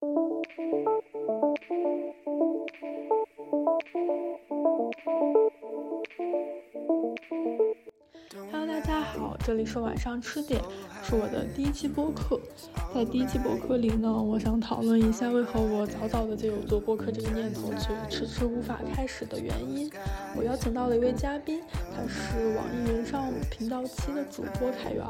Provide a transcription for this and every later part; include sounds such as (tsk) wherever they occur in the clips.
Hello，大家好，这里是晚上吃点，是我的第一期播客。在第一期播客里呢，我想讨论一下为何我早早的就有做播客这个念头，却迟迟无法开始的原因。我邀请到了一位嘉宾，他是网易云上频道七的主播凯源，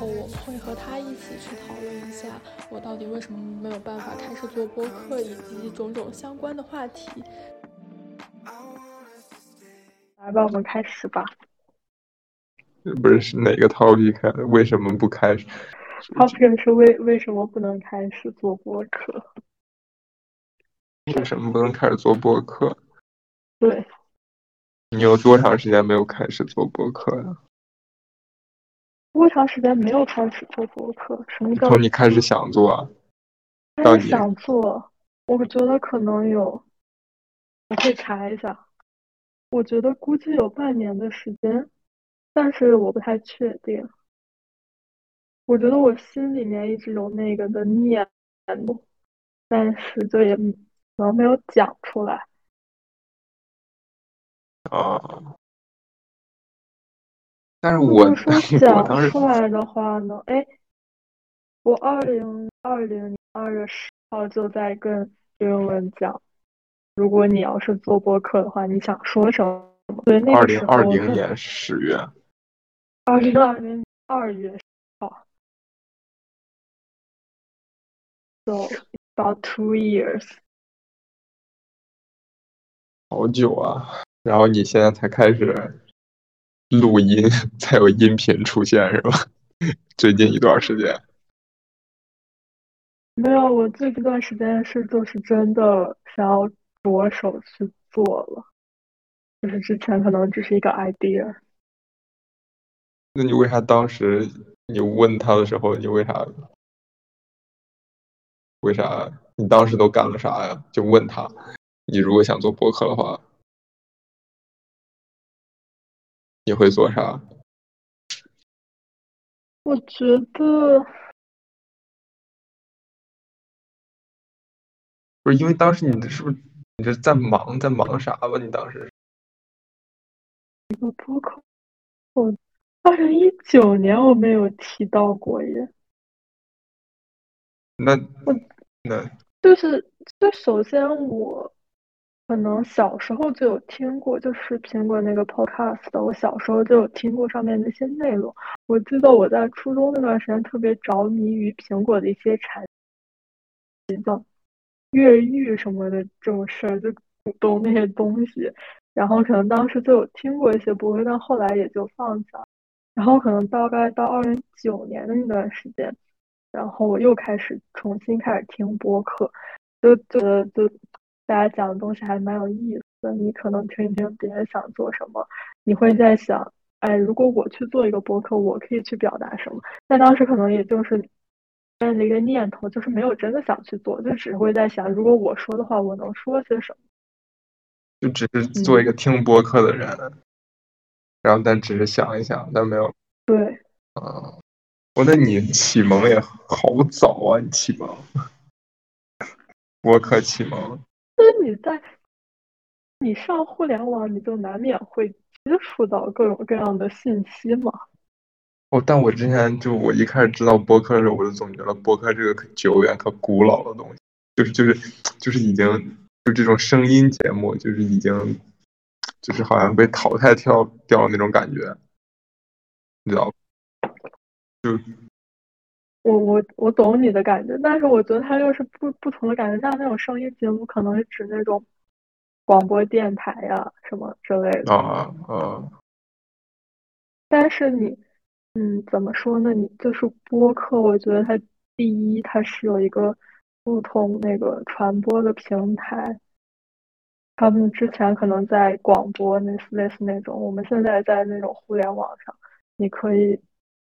后我们会和他一起去讨论一下我到底为什么没有办法开始做播客，以及种种相关的话题。来吧，我们开始吧。不是是哪个 topic？为什么不开始？topic 是为为什么不能开始做播客？为什么不能开始做播客？对。你有多长时间没有开始做播客呀？多长时间没有开始做播客？什么叫？从你开始想做，开始想做，我觉得可能有，我可以查一下。我觉得估计有半年的时间，但是我不太确定。我觉得我心里面一直有那个的念头，但是就也可能没有讲出来。啊！但是我说讲出来的话呢？哎，我二零二零年二月十号就在跟英文讲。如果你要是做播客的话，你想说什么？对，那二零二零年十月，二零二零二月号，so about two years，好久啊！然后你现在才开始录音，才有音频出现是吧？(laughs) 最近一段时间，没有，我最近一段时间是就是真的想要。着手去做了，就是之前可能只是一个 idea。那你为啥当时你问他的时候，你为啥？为啥？你当时都干了啥呀？就问他，你如果想做博客的话，你会做啥？我觉得，不是因为当时你是不是？你这在忙，在忙啥吧？你当时一个播客，我二零一九年我没有提到过耶。那我那就是，就首先我可能小时候就有听过，就是苹果那个 podcast，我小时候就有听过上面那些内容。我记得我在初中那段时间特别着迷于苹果的一些产品，叫。越狱什么的这种事儿，就鼓动那些东西，然后可能当时就有听过一些播客，但后来也就放下。然后可能大概到二零一九年的那段时间，然后我又开始重新开始听播客，就觉得就大家讲的东西还蛮有意思的。你可能听一听别人想做什么，你会在想，哎，如果我去做一个博客，我可以去表达什么？但当时可能也就是。的一个念头就是没有真的想去做，就只会在想，如果我说的话，我能说些什么？就只是做一个听播客的人，然后但只是想一想，但没有。对。啊，我那你启蒙也好早啊！你启蒙，(laughs) 播客启蒙。你在你上互联网，你就难免会接触到各种各样的信息嘛。哦，但我之前就我一开始知道播客的时候，我就总觉得播客这个可久远、可古老的东西，就是就是就是已经就这种声音节目，就是已经就是好像被淘汰掉掉那种感觉，你知道？就我我我懂你的感觉，但是我觉得它又是不不同的感觉。像那种声音节目，可能是指那种广播电台呀什么之类的啊啊。但是你。嗯，怎么说呢？你就是播客，我觉得它第一，它是有一个不同那个传播的平台。他们之前可能在广播那类似那种，我们现在在那种互联网上，你可以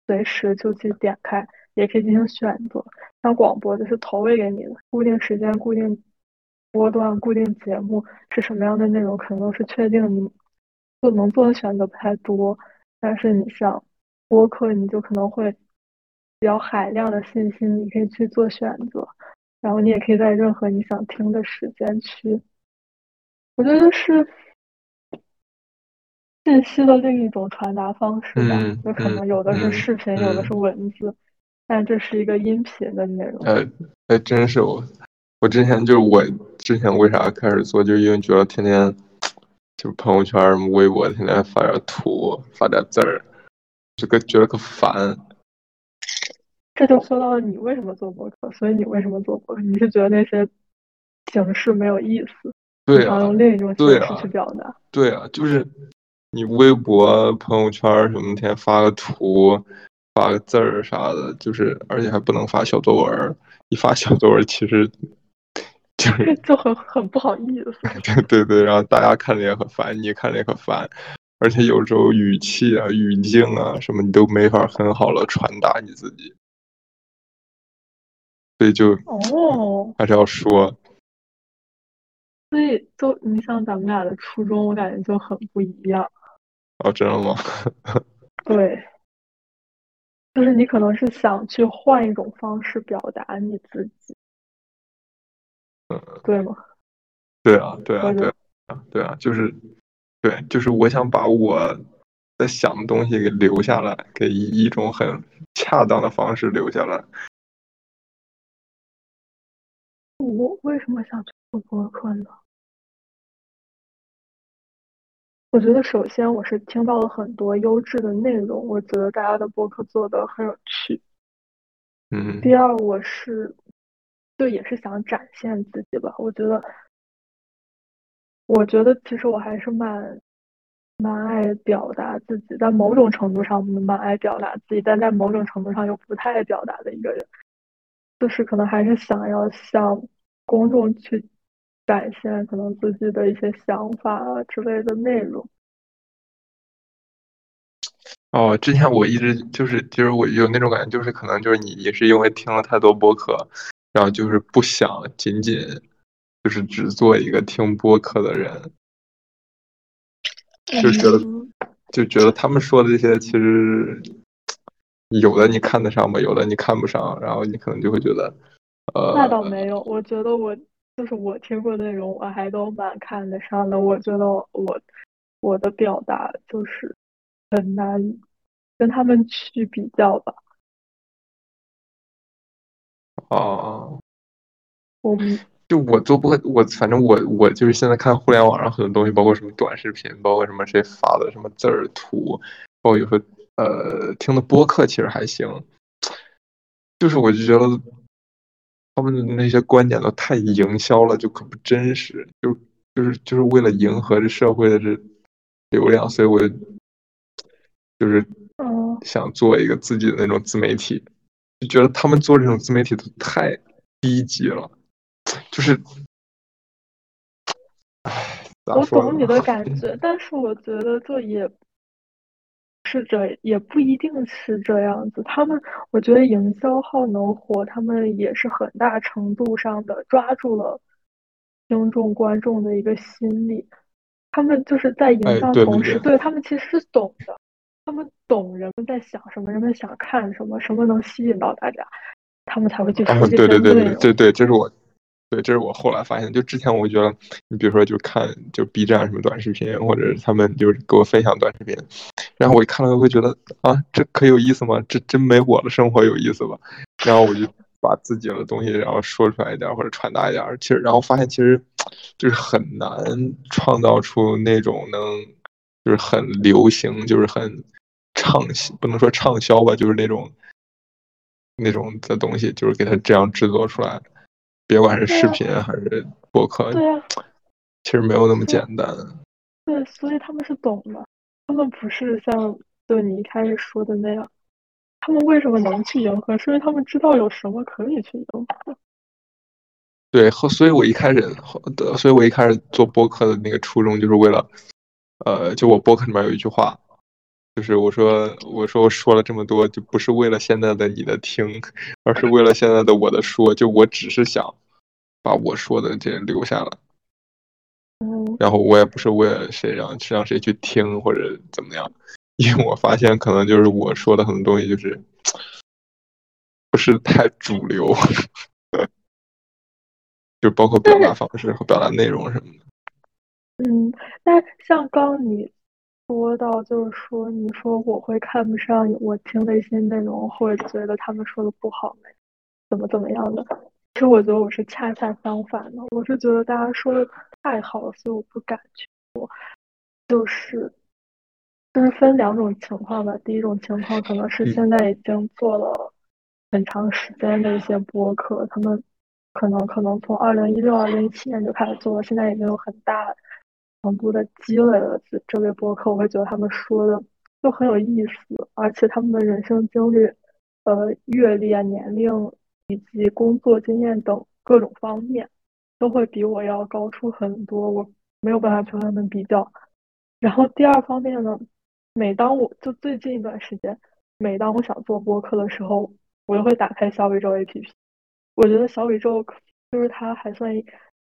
随时就去点开，也可以进行选择。像广播就是投喂给你的，固定时间、固定波段、固定节目是什么样的内容，可能都是确定你不能做的选择不太多。但是你像。播客你就可能会比较海量的信息，你可以去做选择。然后你也可以在任何你想听的时间去。我觉得是信息的另一种传达方式吧，嗯就可能有的是嗯视频，有的嗯是文字，但这是一个音频的内容。呃，还，真是我，我之前就是我之前为啥开始做，就是因为觉得天天就朋友圈、什么微博，天天发点图，发点字儿，这个觉得可烦。这就说到了你为什么做博客，所以你为什么做博客？你是觉得那些形式没有意思，对啊用另一种形式去表达？对啊，就是你微博、朋友圈什么，天天发个图，发个字儿啥的，就是而且还不能发小作文儿，一发小作文儿其实 (laughs) 就是就很很不好意思。(laughs) 对对对，然后大家看着也很烦，你看着也很烦，而且有时候语气啊、语境啊什么，你都没法很好的传达你自己，所以就哦，还是要说，所以就你像咱们俩的初衷，我感觉就很不一样。哦，真的吗？(laughs) 对，就是你可能是想去换一种方式表达你自己，对吗？对啊，对啊，对啊，对啊，就是对，就是我想把我在想的东西给留下来，给以一种很恰当的方式留下来。我为什么想做播客呢？我觉得首先我是听到了很多优质的内容，我觉得大家的播客做的很有趣。嗯第二，我是就也是想展现自己吧。我觉得，我觉得其实我还是蛮蛮爱表达自己，在某种程度上蛮爱表达自己，但在某种程度上又不太爱表达的一个人。就是可能还是想要向公众去展现可能自己的一些想法啊之类的内容。哦，之前我一直就是就是我有那种感觉，就是可能就是你也是因为听了太多播客，然后就是不想仅仅就是只做一个听播客的人，就觉得嗯就觉得他们说的这些其实有的你看得上吧，有的你看不上，然后你可能就会觉得，呃那倒呃，没有，我觉得我就是我听过的内容，我还都蛮看得上的。我觉得我我的表达就是很难跟他们去比较吧。哦，我们就我做播，我反正我我就是现在看互联网上很多东西，包括什么短视频，包括什么谁发的什么字儿图，包括有时候呃听的播客其实还行，就是我就觉得他们的那些观点都太营销了，就可不真实，就就是就是为了迎合这社会的这流量，所以我就就是嗯，想做一个自己的那种自媒体，就觉得他们做这种自媒体都太低级了，就是，唉，咋我懂你的感？(laughs) 觉，但是我觉得这也是这，也不一定是这样子。他们，我觉得营销号能火，他们也是很大程度上的抓住了听众观众的一个心理。他们就是在营哎销同时，对他们其实是懂的，他们懂人们在想什么，人们想看什么，什么能吸引到大家，他们才会去哦说，这对对对。对对对，这是我，对，这是我后来发现，就之前我觉得，你比如说就看就 B 站什么短视频，或者他们就是给我分享短视频，然后我一看了会觉得啊，这可有意思吗？这真没我的生活有意思吧？然后我就把自己的东西然后说出来一点或者传达一点，其实然后发现其实就是很难创造出那种能就是很流行，就是很畅销，不能说畅销吧，就是那种那种的东西，就是给它这样制作出来，别管是视频还是博客，对呀、其实没有那么简单。对，所以他们是懂的，他们不是像就你一开始说的那样。他们为什么能去迎合？是因为他们知道有什么可以去迎合。对，后所以我一开始的，所以我一开始做播客的那个初衷就是为了，呃，就我播客里面有一句话，就是我说我说我说了这么多，就不是为了现在的你的听，(laughs) 而是为了现在的我的说，就我只是想把我说的这留下来，嗯，然后我也不是为了谁让让谁去听或者怎么样，因为我发现可能就是我说的很多东西就是不是太主流。(laughs) 就包括表达方式和表达内容什么的。嗯，那像刚你说到，就是说你说我会看不上我听的一些内容，或者觉得他们说的不好，怎么怎么样的。其实我觉得我是恰恰相反的，我是觉得大家说的太好了，所以我不敢去做。就是就是分两种情况吧。第一种情况可能是现在已经做了很长时间的一些播客，他们可能可能从二零一六、二零一七年就开始做了，现在已经有很大程度的积累了。这这类播客，我会觉得他们说的就很有意思，而且他们的人生经历、呃阅历啊、年龄。以及工作经验等各种方面，都会比我要高出很多，我没有办法去和他们比较。然后第二方面呢，每当我就最近一段时间，每当我想做播客的时候，我就会打开小宇宙 APP。我觉得小宇宙就是它还算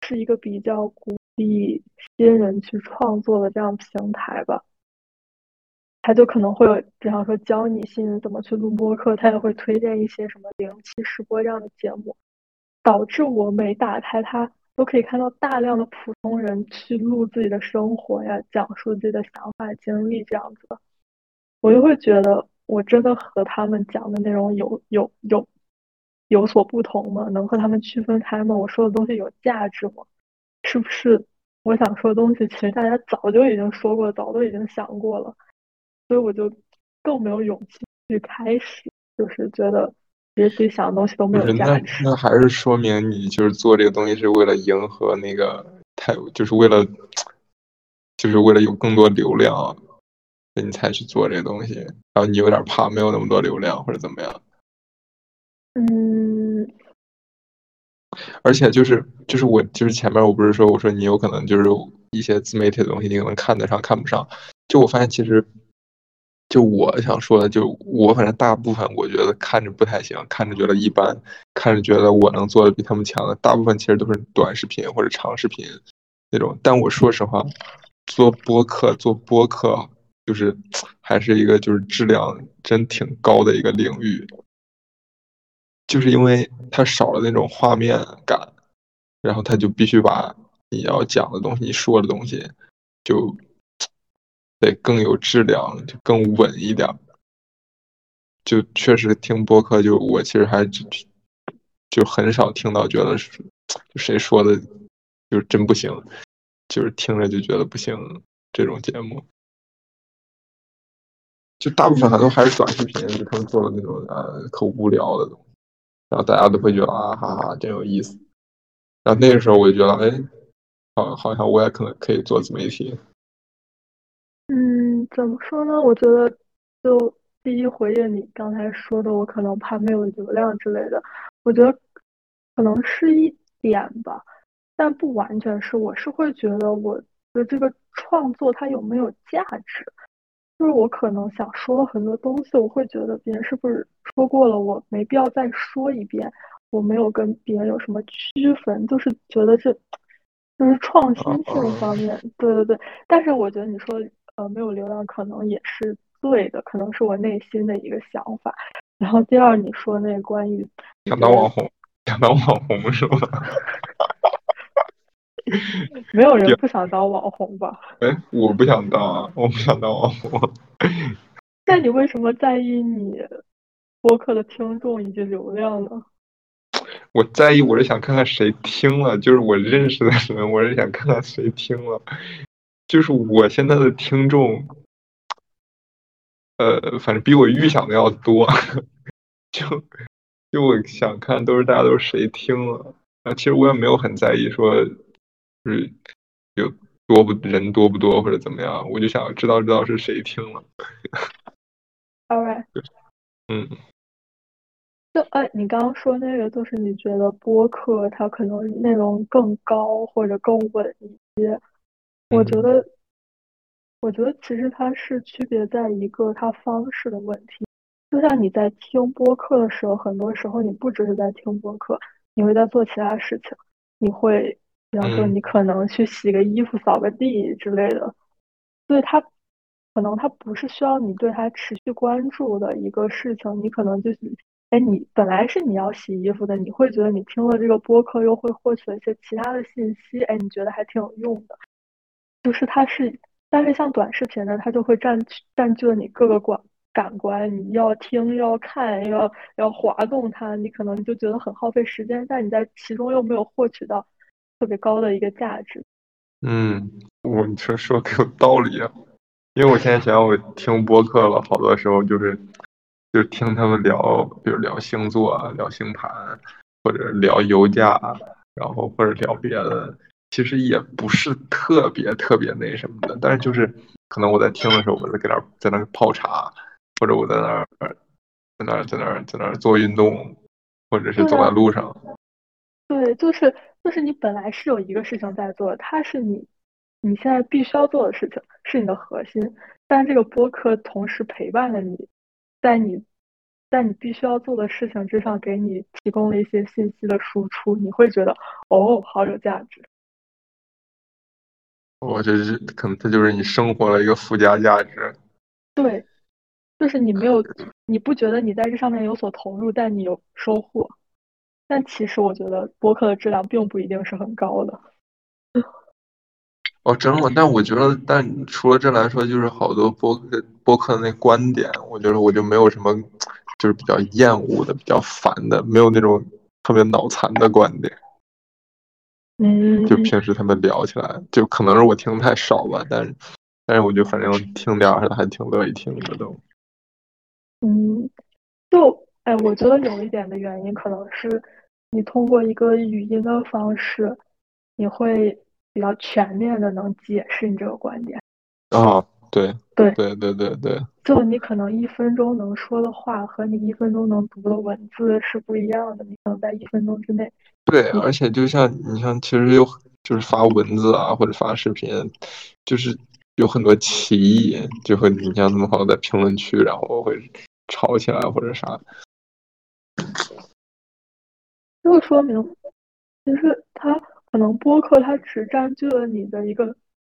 是一个比较鼓励新人去创作的这样平台吧。他就可能会有，比方说教你新人怎么去录播客，他也会推荐一些什么零期试播这样的节目，导致我每打开它都可以看到大量的普通人去录自己的生活呀，讲述自己的想法经历这样子的，我就会觉得我真的和他们讲的内容有有有有所不同吗？能和他们区分开吗？我说的东西有价值吗？是不是我想说的东西，其实大家早就已经说过，早都已经想过了？所以我就更没有勇气去开始，就是觉得别自己想的东西都没有价值。那那还是说明你就是做这个东西是为了迎合那个太，就是为了，就是为了有更多流量，你才去做这个东西。然后你有点怕没有那么多流量或者怎么样？嗯。而且就是就是我就是前面我不是说我说你有可能就是一些自媒体的东西你可能看得上看不上，就我发现其实。就我想说的，就我反正大部分我觉得看着不太行，看着觉得一般，看着觉得我能做的比他们强的，大部分其实都是短视频或者长视频那种。但我说实话，做播客做播客就是 (tsk) 还是一个就是质量真挺高的一个领域，就是因为它少了那种画面感，然后他就必须把你要讲的东西、你说的东西就。得更有质量，就更稳一点。就确实听播客，就我其实还就很少听到觉得是谁说的，就是真不行，就是听着就觉得不行这种节目。就大部分还都还是短视频，就他们做的那种呃可无聊的东西，然后大家都会觉得啊哈哈真有意思。然后那个时候我就觉得，哎，好，好像我也可能可以做自媒体。嗯，怎么说呢？我觉得，就第一回应你刚才说的，我可能怕没有流量之类的。我觉得可能是一点吧，但不完全是。我是会觉得我的这个创作它有没有价值，就是我可能想说的很多东西，我会觉得别人是不是说过了，我没必要再说一遍。我没有跟别人有什么区分，就是觉得这，就是创新性方面，对对对。但是我觉得你说。呃，没有流量可能也是对的，可能是我内心的一个想法。然后第二，你说那关于想当网红，想当网红是吧？(laughs) 没有人不想当网红吧？哎，我不想当啊，我不想当网红。那你为什么在意你播客的听众以及流量呢？我在意，我是想看看谁听了，就是我认识的人，我是想看看谁听了。就是我现在的听众，呃，反正比我预想的要多。(laughs) 就就我想看，都是大家都是谁听了啊？其实我也没有很在意，说就是有多不人多不多或者怎么样，我就想知道知道是谁听了。All right。嗯。就哎，你刚刚说那个，就是你觉得播客它可能内容更高或者更稳一些。我觉得，我觉得其实它是区别在一个它方式的问题。就像你在听播客的时候，很多时候你不只是在听播客，你会在做其他事情。你会，比方说，你可能去洗个衣服、扫个地之类的。所以它可能它不是需要你对它持续关注的一个事情，你可能就是哎，你本来是你要洗衣服的，你会觉得你听了这个播客又会获取了一些其他的信息，哎，你觉得还挺有用的。就是它是，但是像短视频呢，它就会占占据了你各个感感官，你要听要看要要滑动它，你可能就觉得很耗费时间，但你在其中又没有获取到特别高的一个价值。嗯，我你说说可有道理啊，因为我现在想我听播客了，好多时候就是。就听他们聊，比如聊星座、聊星盘，或者聊油价，然后或者聊别的，其实也不是特别特别那什么的。但是就是可能我在听的时候，我在给那在那泡茶，或者我在那儿在那儿在那儿在那儿做运动，或者是走在路上。对，就是就是你本来是有一个事情在做，它是你你现在必须要做的事情，是你的核心。但这个播客同时陪伴了你。在你，在你必须要做的事情之上，给你提供了一些信息的输出，你会觉得哦，好有价值。我这是可能，这就是你生活的一个附加价值。对，就是你没有，你不觉得你在这上面有所投入，但你有收获。但其实我觉得播客的质量并不一定是很高的。哦，真的，但我觉得，但除了这来说，就是好多播客播客的那观点，我觉得我就没有什么，就是比较厌恶的、比较烦的，没有那种特别脑残的观点。嗯，就平时他们聊起来，就可能是我听太少吧，但是，但是我就反正听点儿还挺乐意听的都。嗯，就哎，我觉得有一点的原因，可能是你通过一个语音的方式，你会。比较全面的能解释你这个观点啊，对对对对对对，就你可能一分钟能说的话和你一分钟能读的文字是不一样的，你可能在一分钟之内。对，而且就像你像，其实有就是发文字啊或者发视频，就是有很多歧义，就会你像他们好像在评论区，然后会吵起来或者啥，就说明其实他。可能播客它只占据了你的一个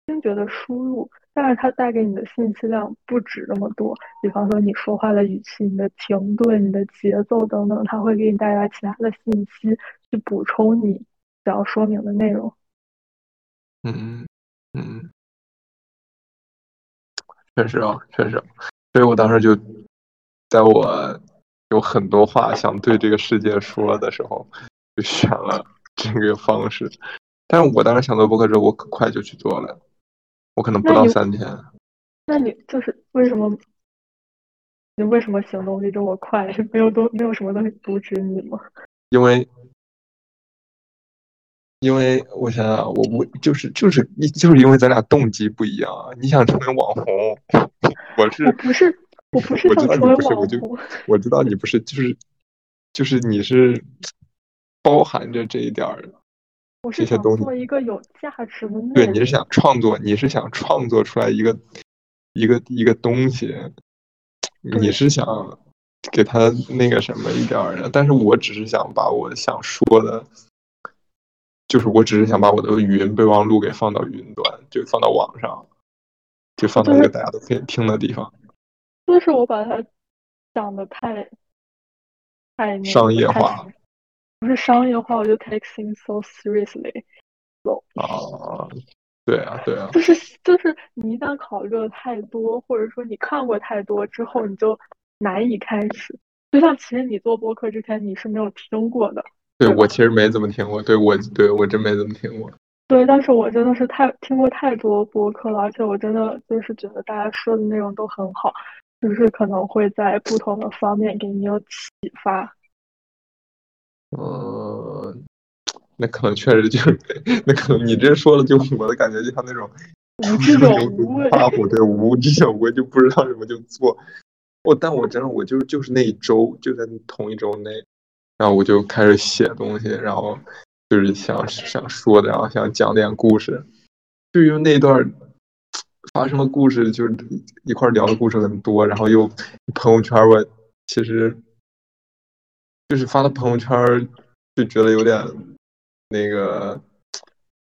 听觉的输入，但是它带给你的信息量不止那么多。比方说你说话的语气、你的停顿、你的节奏等等，它会给你带来其他的信息去补充你想要说明的内容。嗯嗯，确实啊，确实。所以我当时就在我有很多话想对这个世界说的时候，就选了。这个方式，但是我当时想做博客之后，我可快就去做了，我可能不到三天。那你就是为什么？你为什么行动力这么快？是没有多没有什么东西阻止你吗？因为，因为我想想，我我就是就是你就是因为咱俩动机不一样啊！你想成为网红，我是我不是我不是想成为网红，我知道你不是，就是就是你是。包含着这一点儿的这些东西，做一个有价值的。对，你是想创作，你是想创作出来一个一个一个东西，你是想给他那个什么一点儿的。但是我只是想把我想说的，就是我只是想把我的语音备忘录给放到云端，就放到网上，就放到一个大家都可以听的地方。就是我把它讲的太太商业化。不是商业化，我就 take things so seriously。啊，对啊，对啊，就是就是你一旦考虑的太多，或者说你看过太多之后，你就难以开始。就像其实你做播客之前你是没有听过的。对我其实没怎么听过，对我对我真没怎么听过。对，但是我真的是太听过太多播客了，而且我真的就是觉得大家说的内容都很好，就是可能会在不同的方面给你有启发。嗯，那可能确实就是，那可能你这说的，就我的感觉就像那种无知者无畏，对无知者无畏，就不知道什么就做。我，但我真的，我就是就是那一周，就在同一周内，然后我就开始写东西，然后就是想想说的，然后想讲点故事。就因为那段发生的故事，就是一块聊的故事很多，然后又朋友圈，我其实。就是发到朋友圈，就觉得有点那个，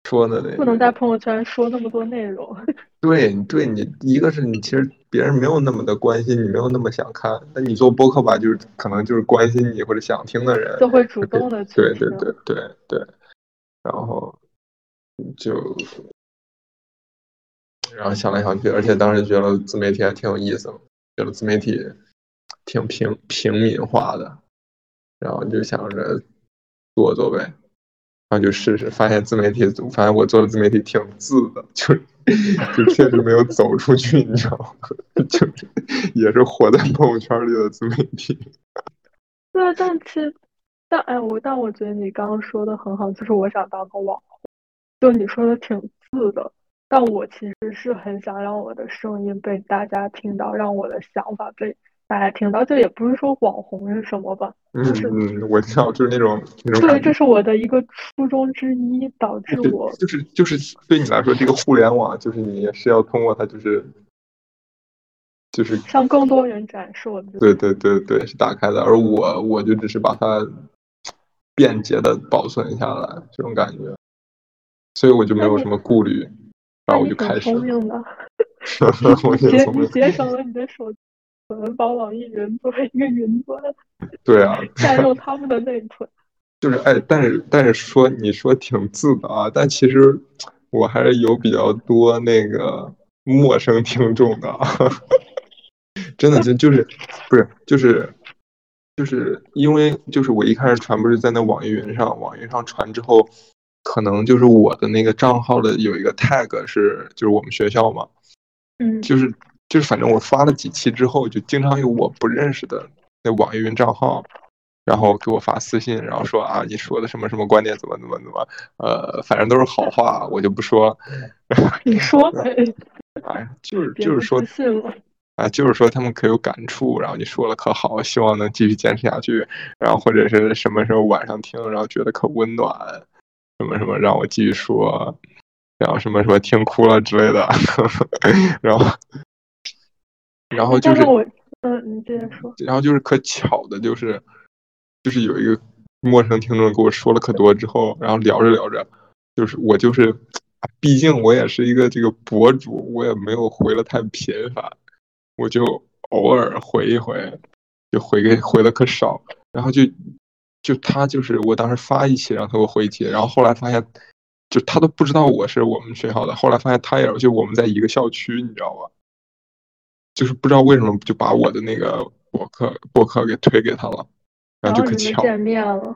说的那不能在朋友圈说那么多内容。(laughs) 对，对你一个是你其实别人没有那么的关心你，没有那么想看。那你做播客吧，就是可能就是关心你或者想听的人就会主动的去对对对对对，然后就然后想来想去，而且当时觉得自媒体还挺有意思，觉得自媒体挺平平民化的，然后就想着做做呗。然后就试试，发现自媒体，发现我做的自媒体挺自的，就就确实没有走出去，你知道吗？(laughs) 就也是活在朋友圈里的自媒体。(laughs) 对，但其实，但哎，我但我觉得你刚刚说的很好，就是我想当个网红，就你说的挺自的，但我其实是很想让我的声音被大家听到，让我的想法被。大家听到，这也不是说网红是什么吧？嗯嗯，我知道，就是那种那种。对，这是我的一个初衷之一，导致我就是就是对你来说，这个互联网就是你也是要通过它，就是就是向更多人展示我的。对对对对，是打开的，而我我就只是把它便捷的保存下来，这种感觉，所以我就没有什么顾虑，然后我就开始。聪明的，(laughs) 我节你节省了你的手机。可能把网易云作为一个云端，对啊，(laughs) 占用他们的内存。就是哎，但是但是说你说挺自的啊，但其实我还是有比较多那个陌生听众的，(laughs) 真的就就是不是就是就是因为就是我一开始传不是在那网易云上，网易云上传之后，可能就是我的那个账号的有一个 tag 是就是我们学校嘛，嗯，就是。就是反正我发了几期之后，就经常有我不认识的那网易云账号，然后给我发私信，然后说啊，你说的什么什么观点怎么怎么怎么，呃，反正都是好话，我就不说。(laughs) 你说呗。哎，就是就是说，啊，就是说他们可有感触，然后你说了可好，希望能继续坚持下去，然后或者是什么时候晚上听，然后觉得可温暖，什么什么让我继续说，然后什么什么听哭了之类的，(laughs) 然后。然后就是，嗯，你接着说。然后就是可巧的，就是，就是有一个陌生听众跟我说了可多之后，然后聊着聊着，就是我就是，毕竟我也是一个这个博主，我也没有回的太频繁，我就偶尔回一回，就回个回的可少。然后就就他就是我当时发一期，然后他给我回一期，然后后来发现，就他都不知道我是我们学校的，后来发现他也就我们在一个校区，你知道吧？就是不知道为什么就把我的那个博客博客给推给他了，然后就可巧见面了，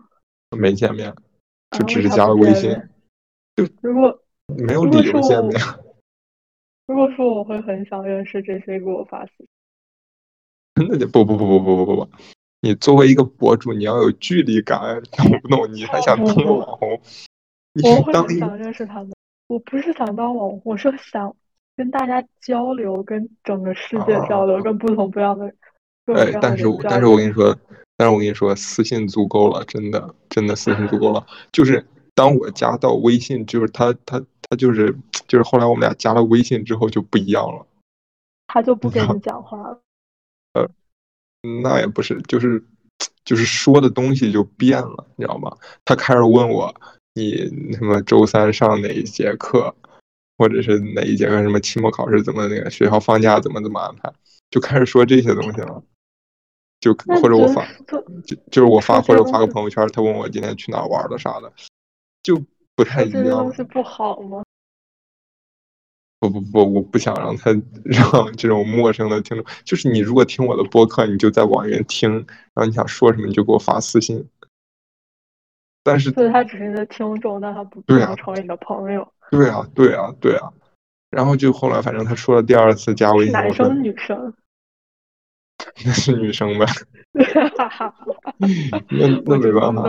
没见面，就只是加了微信，就如果没有理由见面。(laughs) 如果说我会很想认识这些给我发私信，(laughs) 那就不不不不不不不不，你作为一个博主，你要有距离感，懂不懂？你还想当网红？我会想认识他们，我不是想当网红，我是想。跟大家交流，跟整个世界交流，跟不同不一样的。哎，但是但是我跟你说，但是我跟你说，私信足够了，真的真的私信足够了。就是当我加到微信，就是他他他就是就是后来我们俩加了微信之后就不一样了。他就 (laughs) 不跟你讲话了。呃，那也不是，就是就是说的东西就变了，你知道吗？他开始问我，你什么周三上哪一节课？或者是哪一节课什么期末考试怎么那个学校放假怎么怎么安排，就开始说这些东西了。就或者我发，就就是我发或者发个朋友圈，他问我今天去哪玩了啥的，就不太一样。这东西不好吗？不不不，我不想让他 (laughs) 让这种陌生的听众，就是你如果听我的播客，你就在网易云听，然后你想说什么你就给我发私信。但是，所以他只是你的听众，但他不能成为你的朋友。对啊，对啊，对啊，然后就后来，反正他说了第二次加微信，男生女生，那是女生呗，(laughs) 那那没办法，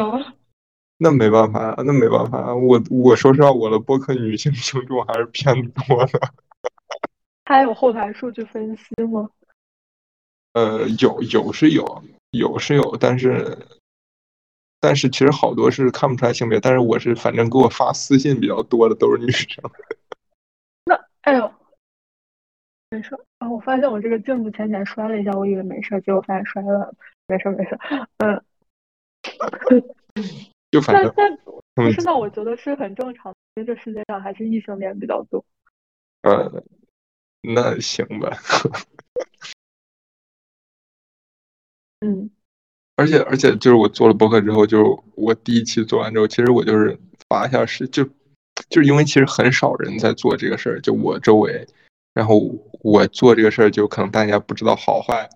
那没办法，那没办法，我我说实话，我的播客女性听众还是偏多的。他有后台数据分析吗？呃，有有是有，有是有，但是。但是其实好多是看不出来性别，但是我是反正给我发私信比较多的都是女生。(laughs) 那哎呦，没事啊！我发现我这个镜子前前摔了一下，我以为没事，结果发现摔了，没事没事。嗯，(laughs) 就反正但但不是，那我觉得是很正常。因为这世界上还是异性恋比较多。呃，那行吧。(laughs) 嗯，而且而且就是我做了博客之后，就是我第一期做完之后，其实我就是发一下是就就是因为其实很少人在做这个事儿，就我周围，然后我做这个事儿就可能大家不知道好坏，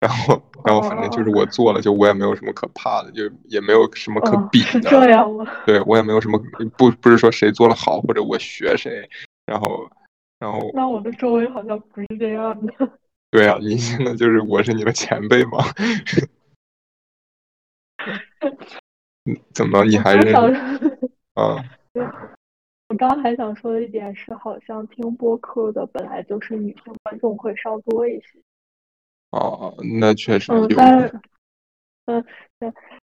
然后 (laughs) 然后反正就是我做了，就我也没有什么可怕的，就也没有什么可比的。是这样吗？对我也没有什么不不是说谁做的好或者我学谁，然后然后那我的周围好像不是这样的。对啊，你现在就是我是你的前辈吗？(laughs) 怎么你还认啊？(laughs) 我刚刚还想说的一点是，好像听播客的本来就是女性观众会稍多一些。哦，那确实有。但是，嗯，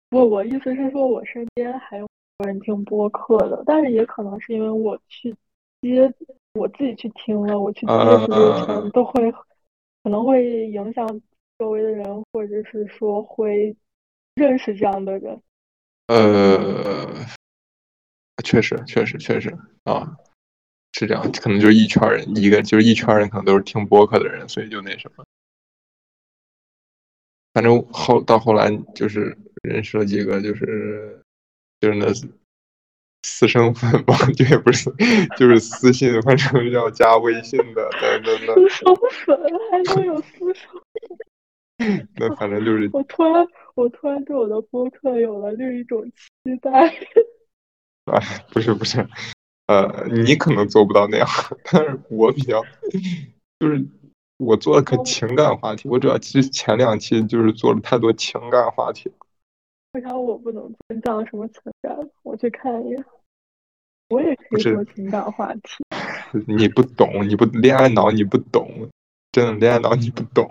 不，我意思是说，我身边还有人听播客的，但是也可能是因为我去接，我自己去听了，我去接触都会。可能会影响周围的人，或者是说会认识这样的人。呃，确实，确实，确实啊，是这样。可能就是一圈人，一个就是一圈人，可能都是听播客的人，所以就那什么。反正后到后来就是认识了几个，就是就是那。私生粉吧，(laughs) 就也不是，就是私信，反正要加微信的，等等等。私生粉还能有私生？(laughs) 那反正就是。我突然，我突然对我的播客有了另一种期待。哎，不是不是，呃，你可能做不到那样，(laughs) 但是我比较，就是我做的可情感话题，我主要其实前两期就是做了太多情感话题。为啥我不能做？讲什么情感？我去看一眼。我也可以做情感话题。(laughs) 你不懂，你不恋爱脑，你不懂。真的恋爱脑，你不懂。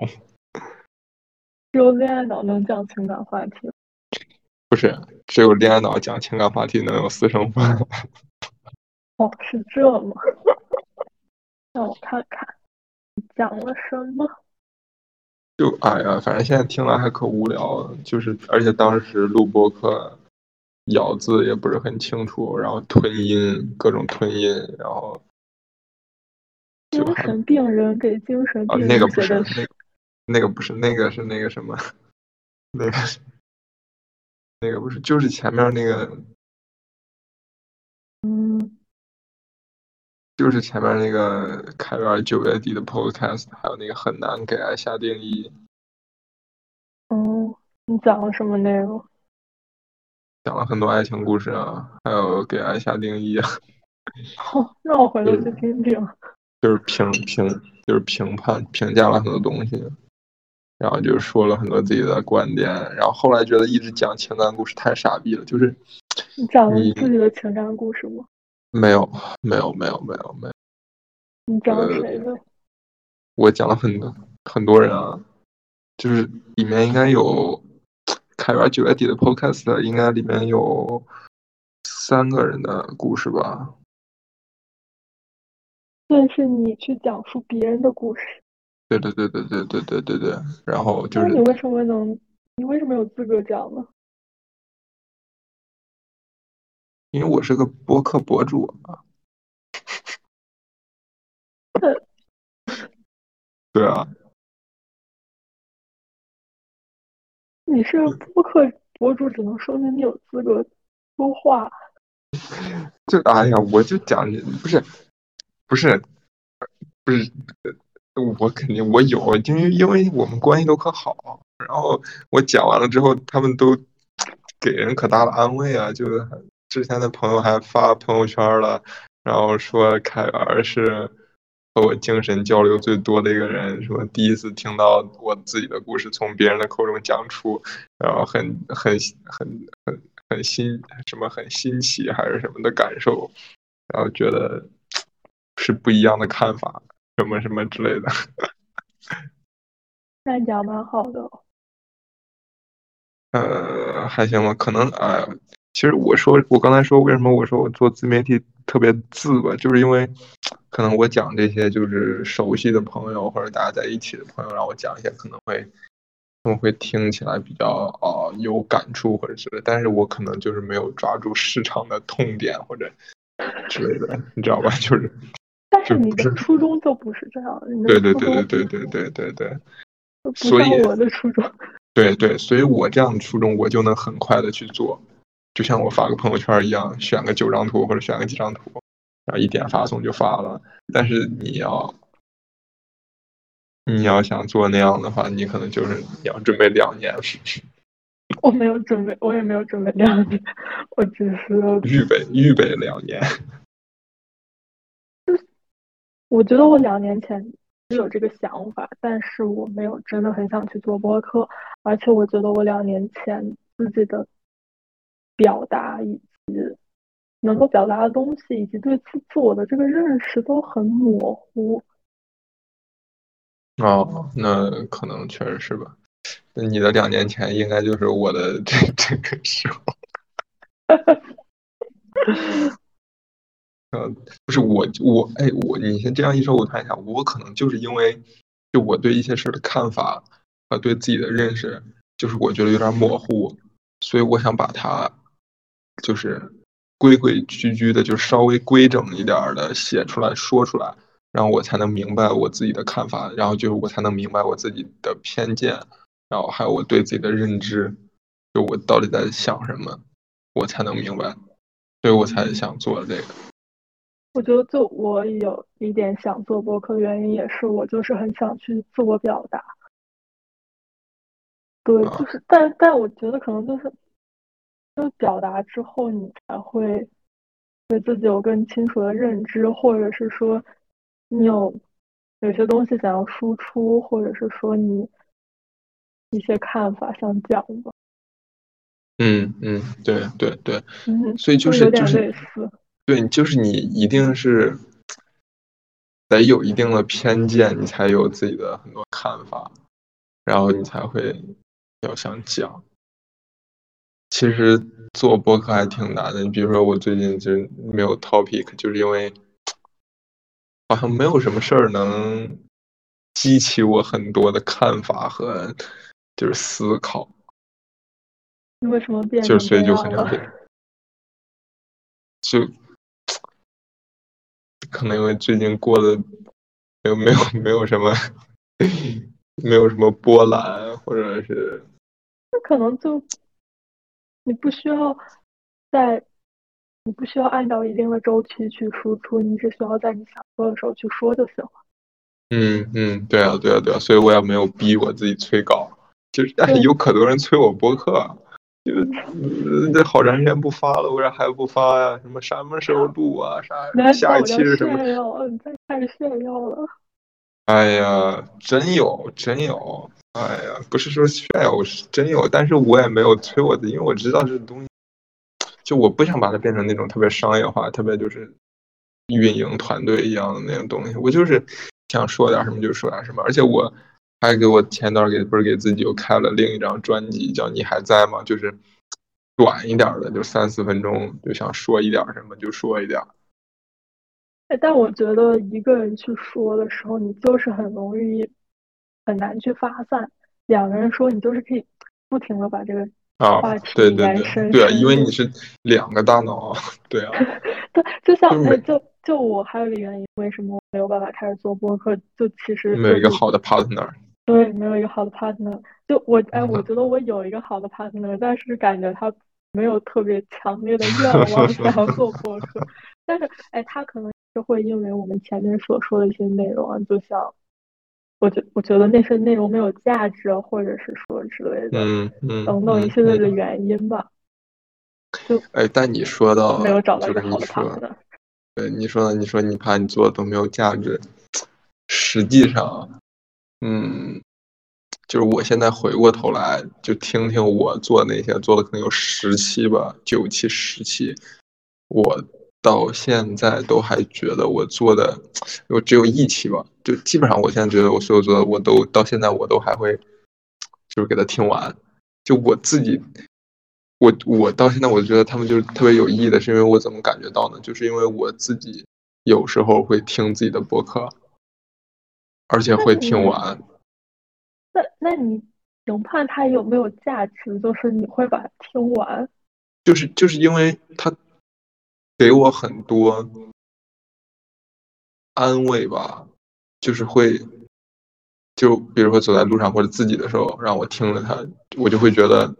只有恋爱脑能讲情感话题。不是，只有恋爱脑讲情感话题能有私生饭。(laughs) 哦，是这吗？让我看看，讲了什么？就哎呀，反正现在听了还可无聊，就是而且当时录播课，咬字也不是很清楚，然后吞音各种吞音，然后精神病人给精神病人那个不是那个那个不是那个是那个什么，那个那个不是就是前面那个嗯。就是前面那个开源九月底的 Podcast，还有那个很难给爱下定义。嗯，你讲了什么内容？讲了很多爱情故事啊，还有给爱下定义啊。好，那我回头去听听。就是评评，就是评判评价了很多东西，然后就说了很多自己的观点，然后后来觉得一直讲情感故事太傻逼了，就是你讲了自己的情感故事吗？没有，没有，没有，没有，没有。你讲谁的？我讲了很多很多人啊，就是里面应该有凯源九月底的 Podcast，应该里面有三个人的故事吧。但是你去讲述别人的故事。对对对对对对对对对。然后就是你为什么能？你为什么有资格讲呢？因为我是个播客博主啊，对啊，你是播客博主，只能说明你有资格说话。就哎呀，我就讲你不是不是不是，我肯定我有，因为因为我们关系都可好，然后我讲完了之后，他们都给人可大的安慰啊，就是。之前的朋友还发朋友圈了，然后说凯源是和我精神交流最多的一个人，说第一次听到我自己的故事从别人的口中讲出，然后很很很很很新什么很新奇还是什么的感受，然后觉得是不一样的看法，什么什么之类的。那你讲蛮好的。呃，还行吧，可能啊。其实我说，我刚才说为什么我说我做自媒体特别自吧，就是因为可能我讲这些就是熟悉的朋友或者大家在一起的朋友让我讲一些，可能会他们会听起来比较啊有感触或者之类，但是我可能就是没有抓住市场的痛点或者之类的，你知道吧？(laughs) 就是，但是你的初衷就不是这样，对对对对对对对对对，所以我的初衷，(laughs) 对对，所以我这样的初衷，我就能很快的去做，就像我发个朋友圈一样，选个九张图或者选个几张图，然后一点发送就发了。但是你要，你要想做那样的话，你可能就是你要准备两年。(laughs) 我没有准备，我也没有准备两年，我只是预备预备两年。我觉得我两年前就有这个想法，但是我没有真的很想去做播客，而且我觉得我两年前自己的表达以及能够表达的东西，以及对自我的这个认识都很模糊。哦，那可能确实是吧。那你的两年前应该就是我的这这个时候。(laughs) 呃，不是我我哎我你先这样一说，我突然想，我可能就是因为就我对一些事的看法和对自己的认识，就是我觉得有点模糊，所以我想把它就是规规矩矩的，就稍微规整一点的写出来说出来，然后我才能明白我自己的看法，然后就是我才能明白我自己的偏见，然后还有我对自己的认知，就我到底在想什么，我才能明白，所以我才想做这个。我觉得，就我有一点想做播客的原因，也是我就是很想去自我表达。对，就是，但但我觉得可能就是，就表达之后，你才会对自己有更清楚的认知，或者是说，你有有些东西想要输出，或者是说你一些看法想讲吧。嗯嗯，对对对，嗯，所以就是就是。对，就是你一定是得有一定的偏见，你才有自己的很多看法，然后你才会要想讲。其实做播客还挺难的，你比如说我最近就没有 topic，就是因为好像没有什么事儿能激起我很多的看法和就是思考。你为什么变？就所以就很想变，就。可能因为最近过得没有没有没有什么，没有什么波澜，或者是，那可能就你不需要在，你不需要按照一定的周期去输出，你只需要在你想说的时候去说就行了。嗯嗯，对啊对啊对啊，所以我也没有逼我自己催稿，就是但是有可多人催我播客。这好长时间不发了，为啥还不发呀？什么什么时候录啊？啥下一期是什么？你在开始炫耀了。哎呀，真有真有！哎呀，不是说炫耀，是真有。但是我也没有催我的，因为我知道这东西，就我不想把它变成那种特别商业化、特别就是运营团队一样的那种东西。我就是想说点什么就说点什么，而且我。还给我前段给不是给自己又开了另一张专辑，叫你还在吗？就是短一点的，就三四分钟，就想说一点什么就说一点。哎，但我觉得一个人去说的时候，你就是很容易很难去发散。两个人说，你就是可以不停的把这个话题延伸。对啊，因为你是两个大脑啊。对啊。(laughs) 对，就像就就我还有一个原因，为什么没有办法开始做播客？就其实没有一个好的 partner。对，没有一个好的 partner。就我，哎，我觉得我有一个好的 partner，但是感觉他没有特别强烈的愿望 (laughs) 想要做播客。但是，哎，他可能是会因为我们前面所说的一些内容啊，就像，我觉我觉得那些内容没有价值，或者是说之类的，嗯嗯，等等一系列的原因吧。就哎，但你说到没有找到一个好的 partner。对，你说你说你怕你做的都没有价值，实际上。嗯，就是我现在回过头来就听听我做那些做的可能有十期吧，九期十期，我到现在都还觉得我做的，我只有一期吧，就基本上我现在觉得我所有做的我都到现在我都还会，就是给他听完，就我自己，我我到现在我觉得他们就是特别有意义的，是因为我怎么感觉到呢？就是因为我自己有时候会听自己的播客。而且会听完。那那你评判它有没有价值？就是你会把它听完。就是就是因为它，给我很多安慰吧，就是会，就比如说走在路上或者自己的时候，让我听了它，我就会觉得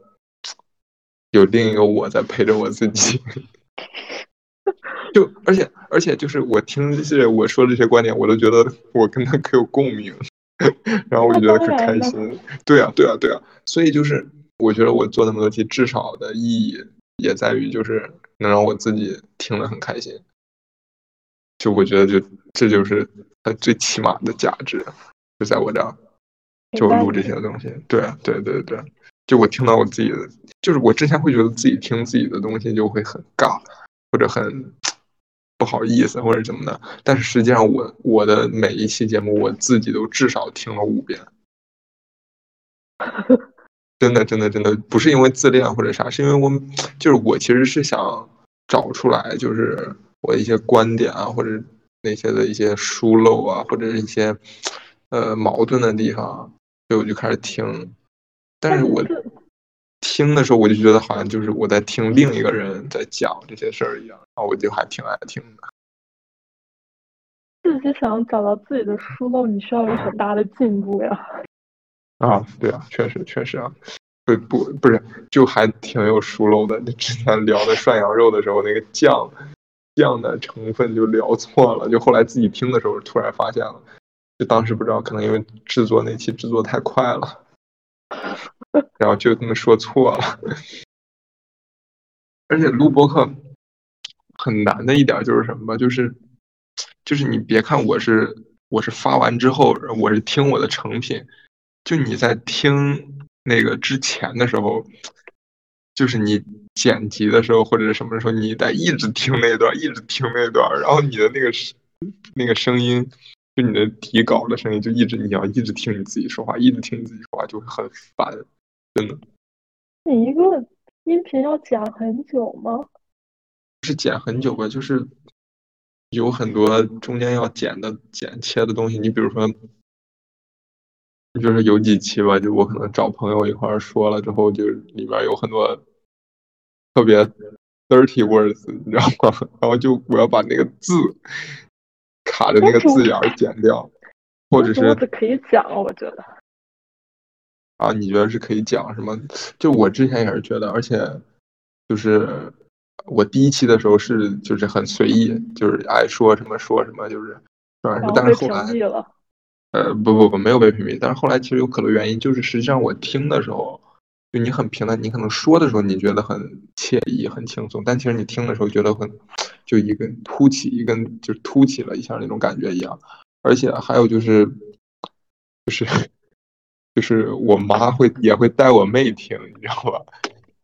有另一个我在陪着我自己。(laughs) 就而且而且就是我听这些我说这些观点，我都觉得我跟他可有共鸣，(laughs) 然后我就觉得可开心。对啊，对啊，对啊，所以就是我觉得我做那么多题，至少的意义也在于就是能让我自己听了很开心。就我觉得就这就是它最起码的价值，就在我这儿，就录这些东西。对啊，对对对，就我听到我自己的，就是我之前会觉得自己听自己的东西就会很尬，或者很。不好意思，或者怎么的，但是实际上我我的每一期节目我自己都至少听了五遍，(laughs) 真的真的真的不是因为自恋或者啥，是因为我就是我其实是想找出来，就是我一些观点啊，或者那些的一些疏漏啊，或者是一些呃矛盾的地方，所以我就开始听，但是我。听的时候，我就觉得好像就是我在听另一个人在讲这些事儿一样，然后我就还挺爱听的。自己想找到自己的疏漏，你需要有很大的进步呀。啊，对啊，确实确实啊，不不不是，就还挺有疏漏的。就之前聊的涮羊肉的时候，那个酱酱的成分就聊错了，就后来自己听的时候突然发现了，就当时不知道，可能因为制作那期制作太快了。然后就这么说错了，而且录播课很难的一点就是什么吧？就是就是你别看我是我是发完之后我是听我的成品，就你在听那个之前的时候，就是你剪辑的时候或者是什么时候，你得一直听那段，一直听那段，然后你的那个声那个声音。就你的底稿的声音，就一直你要一直听你自己说话，一直听你自己说话就会很烦，真的。你一个音频要剪很久吗？是剪很久吧，就是有很多中间要剪的、剪切的东西。你比如说，你比如说有几期吧，就我可能找朋友一块说了之后，就里面有很多特别 dirty words，你知道吗？(laughs) 然后就我要把那个字。卡着那个字眼儿剪掉，或者是可以讲，我觉得啊，你觉得是可以讲什么？就我之前也是觉得，而且就是我第一期的时候是就是很随意，就是爱说什么说什么，就是是但是后来呃不不不没有被屏蔽，但是后来其实有可能原因就是实际上我听的时候，就你很平淡，你可能说的时候你觉得很惬意很轻松，但其实你听的时候觉得很。就一根凸起，一根就凸起了一下那种感觉一样，而且还有就是，就是就是我妈会也会带我妹听，你知道吧？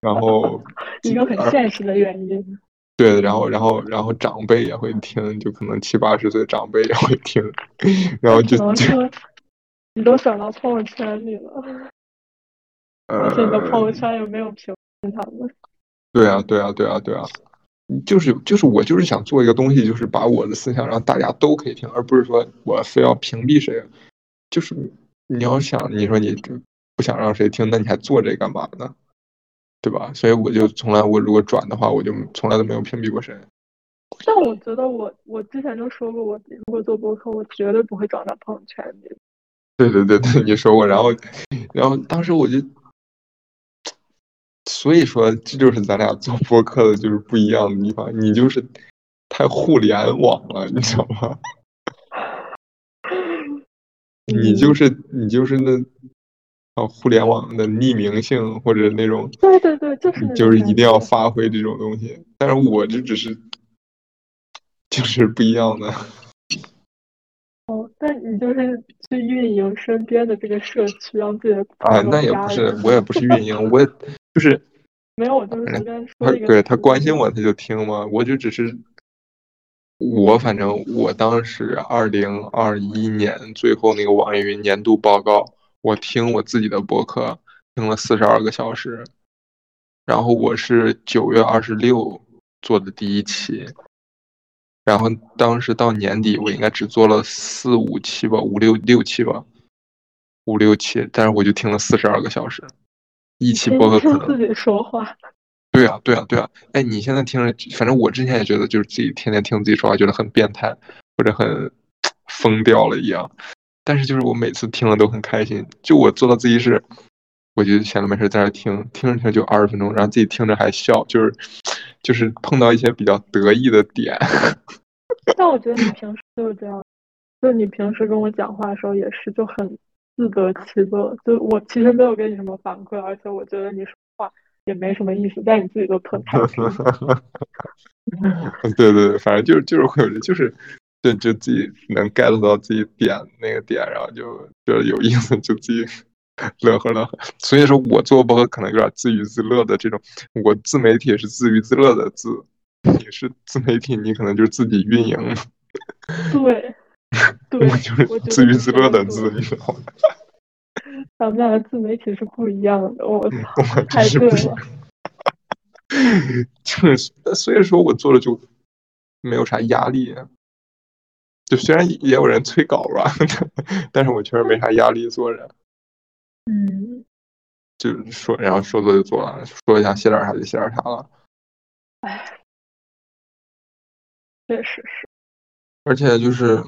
然后 (laughs) 一个很现实的原因。对，然后然后然后长辈也会听，就可能七八十岁长辈也会听，然后就就你都转到朋友圈里了，而且你的朋友圈有没有评论他们？对啊，对啊，对啊，对啊。就是就是我就是想做一个东西，就是把我的思想让大家都可以听，而不是说我非要屏蔽谁。就是你要想，你说你不想让谁听，那你还做这干嘛呢？对吧？所以我就从来我如果转的话，我就从来都没有屏蔽过谁。但我觉得我我之前就说过，我如果做博客，我绝对不会转到朋友圈里。对对对对，你说过，然后然后当时我就。所以说，这就是咱俩做播客的就是不一样的地方。你就是太互联网了，你知道吗？你就是你就是那啊，互联网的匿名性或者那种，对对对，就是就是一定要发挥这种东西。但是我这只是就是不一样的。哦，那你就是去运营身边的这个社区，让自己的啊，那也不是，我也不是运营，我。(laughs) 就是没有，我就是随便说一个。对他关心我，他就听嘛。我就只是我，反正我当时二零二一年最后那个网易云年度报告，我听我自己的博客听了四十二个小时，然后我是九月二十六做的第一期，然后当时到年底我应该只做了四五期吧，五六六期吧，五六期，但是我就听了四十二个小时。一期播客可能自己说话，对啊，对啊，对啊。哎，你现在听着，反正我之前也觉得，就是自己天天听自己说话，觉得很变态或者很 (tsk) 疯掉了一样。但是就是我每次听了都很开心。就我做到自己是，我就闲着没事在那听，听着听着就二十分钟，然后自己听着还笑，就是就是碰到一些比较得意的点。(laughs) 但我觉得你平时就是这样，就你平时跟我讲话的时候也是就很自得其乐。就我其实没有给你什么反馈，而且我觉得你说话。也没什么意思，但你自己都特开心。(laughs) 对对对，反正就是就是会有人，就是就就自己能 get 到自己点那个点，然后就觉得有意思，就自己乐呵乐呵。所以说我做播客可能有点自娱自乐的这种，我自媒体是自娱自乐的自，你是自媒体，你可能就是自己运营。对，(laughs) 对，就是自娱自乐的自，你知道吗？咱们俩的自媒体是不一样的，我操，太对了。(laughs) 就是，所以说我做了就没有啥压力。就虽然也有人催稿吧，(laughs) 但是我确实没啥压力做人。嗯。就说，然后说做就做了，说一下写点啥就写点啥了。哎，确实是。而且就是，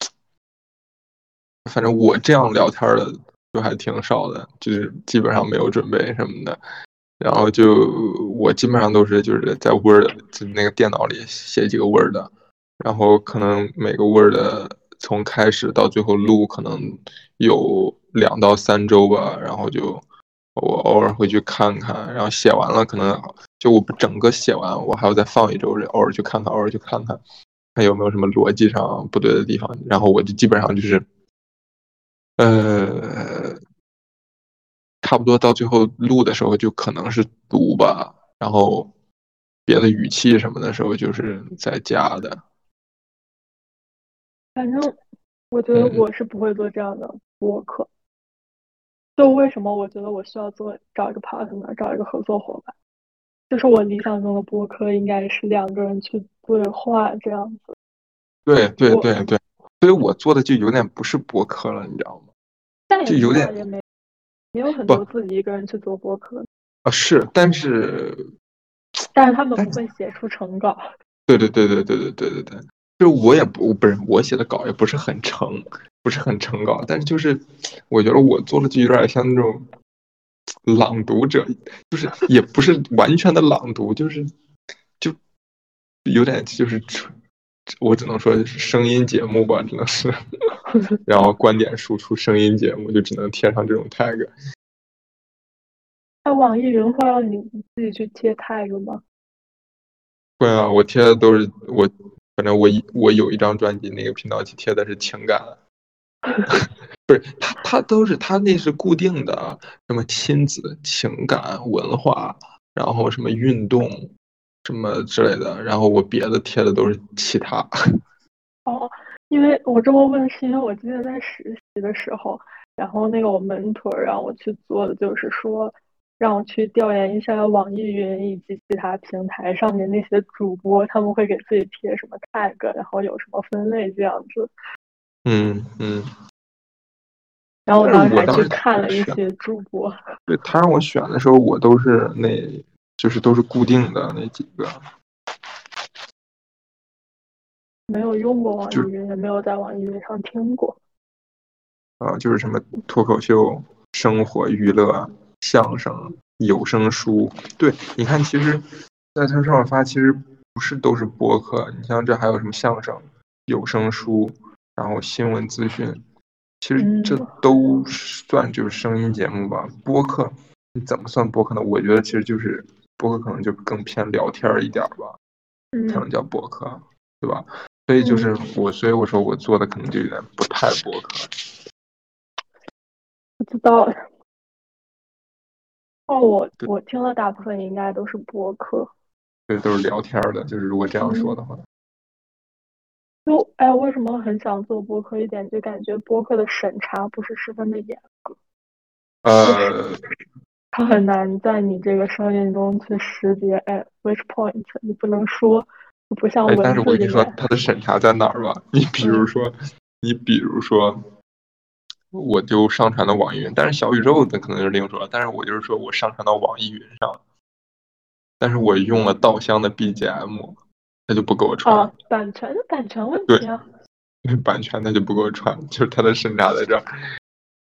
(tsk) 反正我这样聊天的。就还挺少的，就是基本上没有准备什么的，然后就我基本上都是就是在 Word 就那个电脑里写几个 Word，然后可能每个 Word 从开始到最后录可能有两到三周吧，然后就我偶尔会去看看，然后写完了可能就我整个写完，我还要再放一周，偶尔去看看，偶尔去看看，看有没有什么逻辑上不对的地方，然后我就基本上就是。呃，差不多到最后录的时候就可能是读吧，然后别的语气什么的时候就是在加的。反正我觉得我是不会做这样的播客。就为什么我觉得我需要做找一个 partner，找一个合作伙伴？就是我理想中的播客应该是两个人去对话这样子。对对对对。所以我做的就有点不是博客了，你知道吗？就有点也有很多自己一个人去做博客啊，是，但是，(tsk) 但是他们不会写出成稿。(laughs) 对对对对对对对对对，就是我也不不是我写的稿也不是很成，不是很成稿，但是就是我觉得我做的就有点像那种朗读者，就是也不是完全的朗读，就是就有点就是纯。我只能说是声音节目吧，只能是，(laughs) 然后观点输出声音节目就只能贴上这种 tag。那网易云会让你自己去贴 tag 吗？会啊，我贴的都是我，反正我我有一张专辑，那个频道去贴的是情感，(laughs) 不是他他都是他那是固定的，什么亲子、情感、文化，然后什么运动。什么之类的，然后我别的贴的都是其他。(laughs) 哦，因为我这么问，是因为我记得在实习的时候，然后那个我 mentor 让我去做的，就是说让我去调研一下网易云以及其他平台上面那些主播，他们会给自己贴什么 tag，然后有什么分类这样子。嗯嗯。然后我当时还去看了一些主播。对他让我选的时候，我都是那。就是都是固定的那几个，没有用过网易云，也没有在网易云上听过。啊，就是什么脱口秀、生活娱乐、相声、有声书。对，你看，其实在它上面发，其实不是都是播客。你像这还有什么相声、有声书，然后新闻资讯，其实这都算就是声音节目吧。播客你怎么算播客呢？我觉得其实就是。博客可能就更偏聊天一点吧，才能叫博客，对吧？所以就是我，所以我说我做的可能就有点不太博客。不知道呀。哦，我我听了大部分应该都是博客，对，都是聊天的。就是如果这样说的话，就哎，为什么很想做博客？一点就感觉博客的审查不是十分的严格。呃。它很难在你这个声音中去识别，哎，which point？你不能说，不像文字但是我跟你说，它的审查在哪儿吧？你比如说，你比如说，我就上传到网易云，但是小宇宙的可能就另说了。但是我就是说我上传到网易云上，但是我用了稻香的 BGM，他就不给我传。啊，版权的版权问题啊，就是版权他就不给我传，就是他的审查在这儿。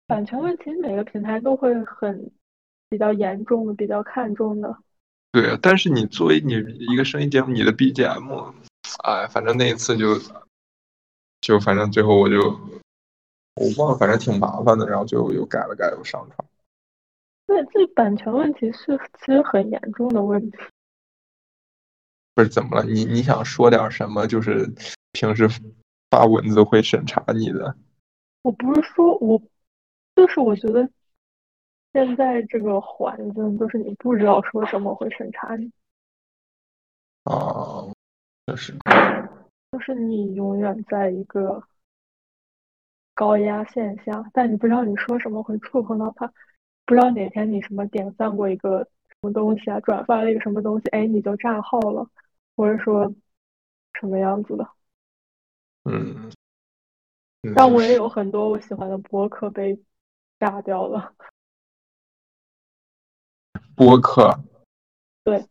版权问题每个平台都会很比较严重的、比较看重的。对啊，但是你作为你一个声音节目，你的 BGM，哎，反正那一次就就反正最后我就我忘了，反正挺麻烦的，然后最后又改了改又上传。对，这版权问题是其实很严重的问题。不是怎么了？你你想说点什么？就是平时发文字会审查你的？我不是说我，就是我觉得现在这个环境，就是你不知道说什么会审查你。啊，就是。就是你永远在一个高压线下，但你不知道你说什么会触碰到他。不知道哪天你什么点赞过一个什么东西啊，转发了一个什么东西，哎，你就炸号了，或者说什么样子的？嗯。但我也有很多我喜欢的博客被炸掉了。播客。对。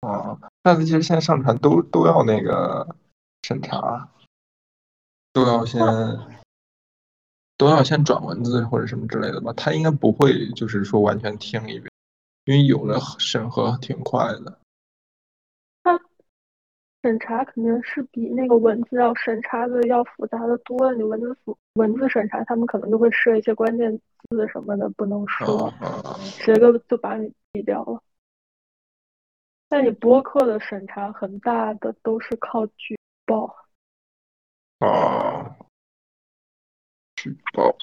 啊，但是其实现在上传都都要那个审查，都要先。都要先转文字或者什么之类的吧，他应该不会就是说完全听一遍，因为有的审核挺快的。他审查肯定是比那个文字要审查的要复杂的多。你文字复文字审查，他们可能就会设一些关键字什么的不能说，直接就把你毙掉了。但你播客的审查很大的都是靠举报。啊。举报，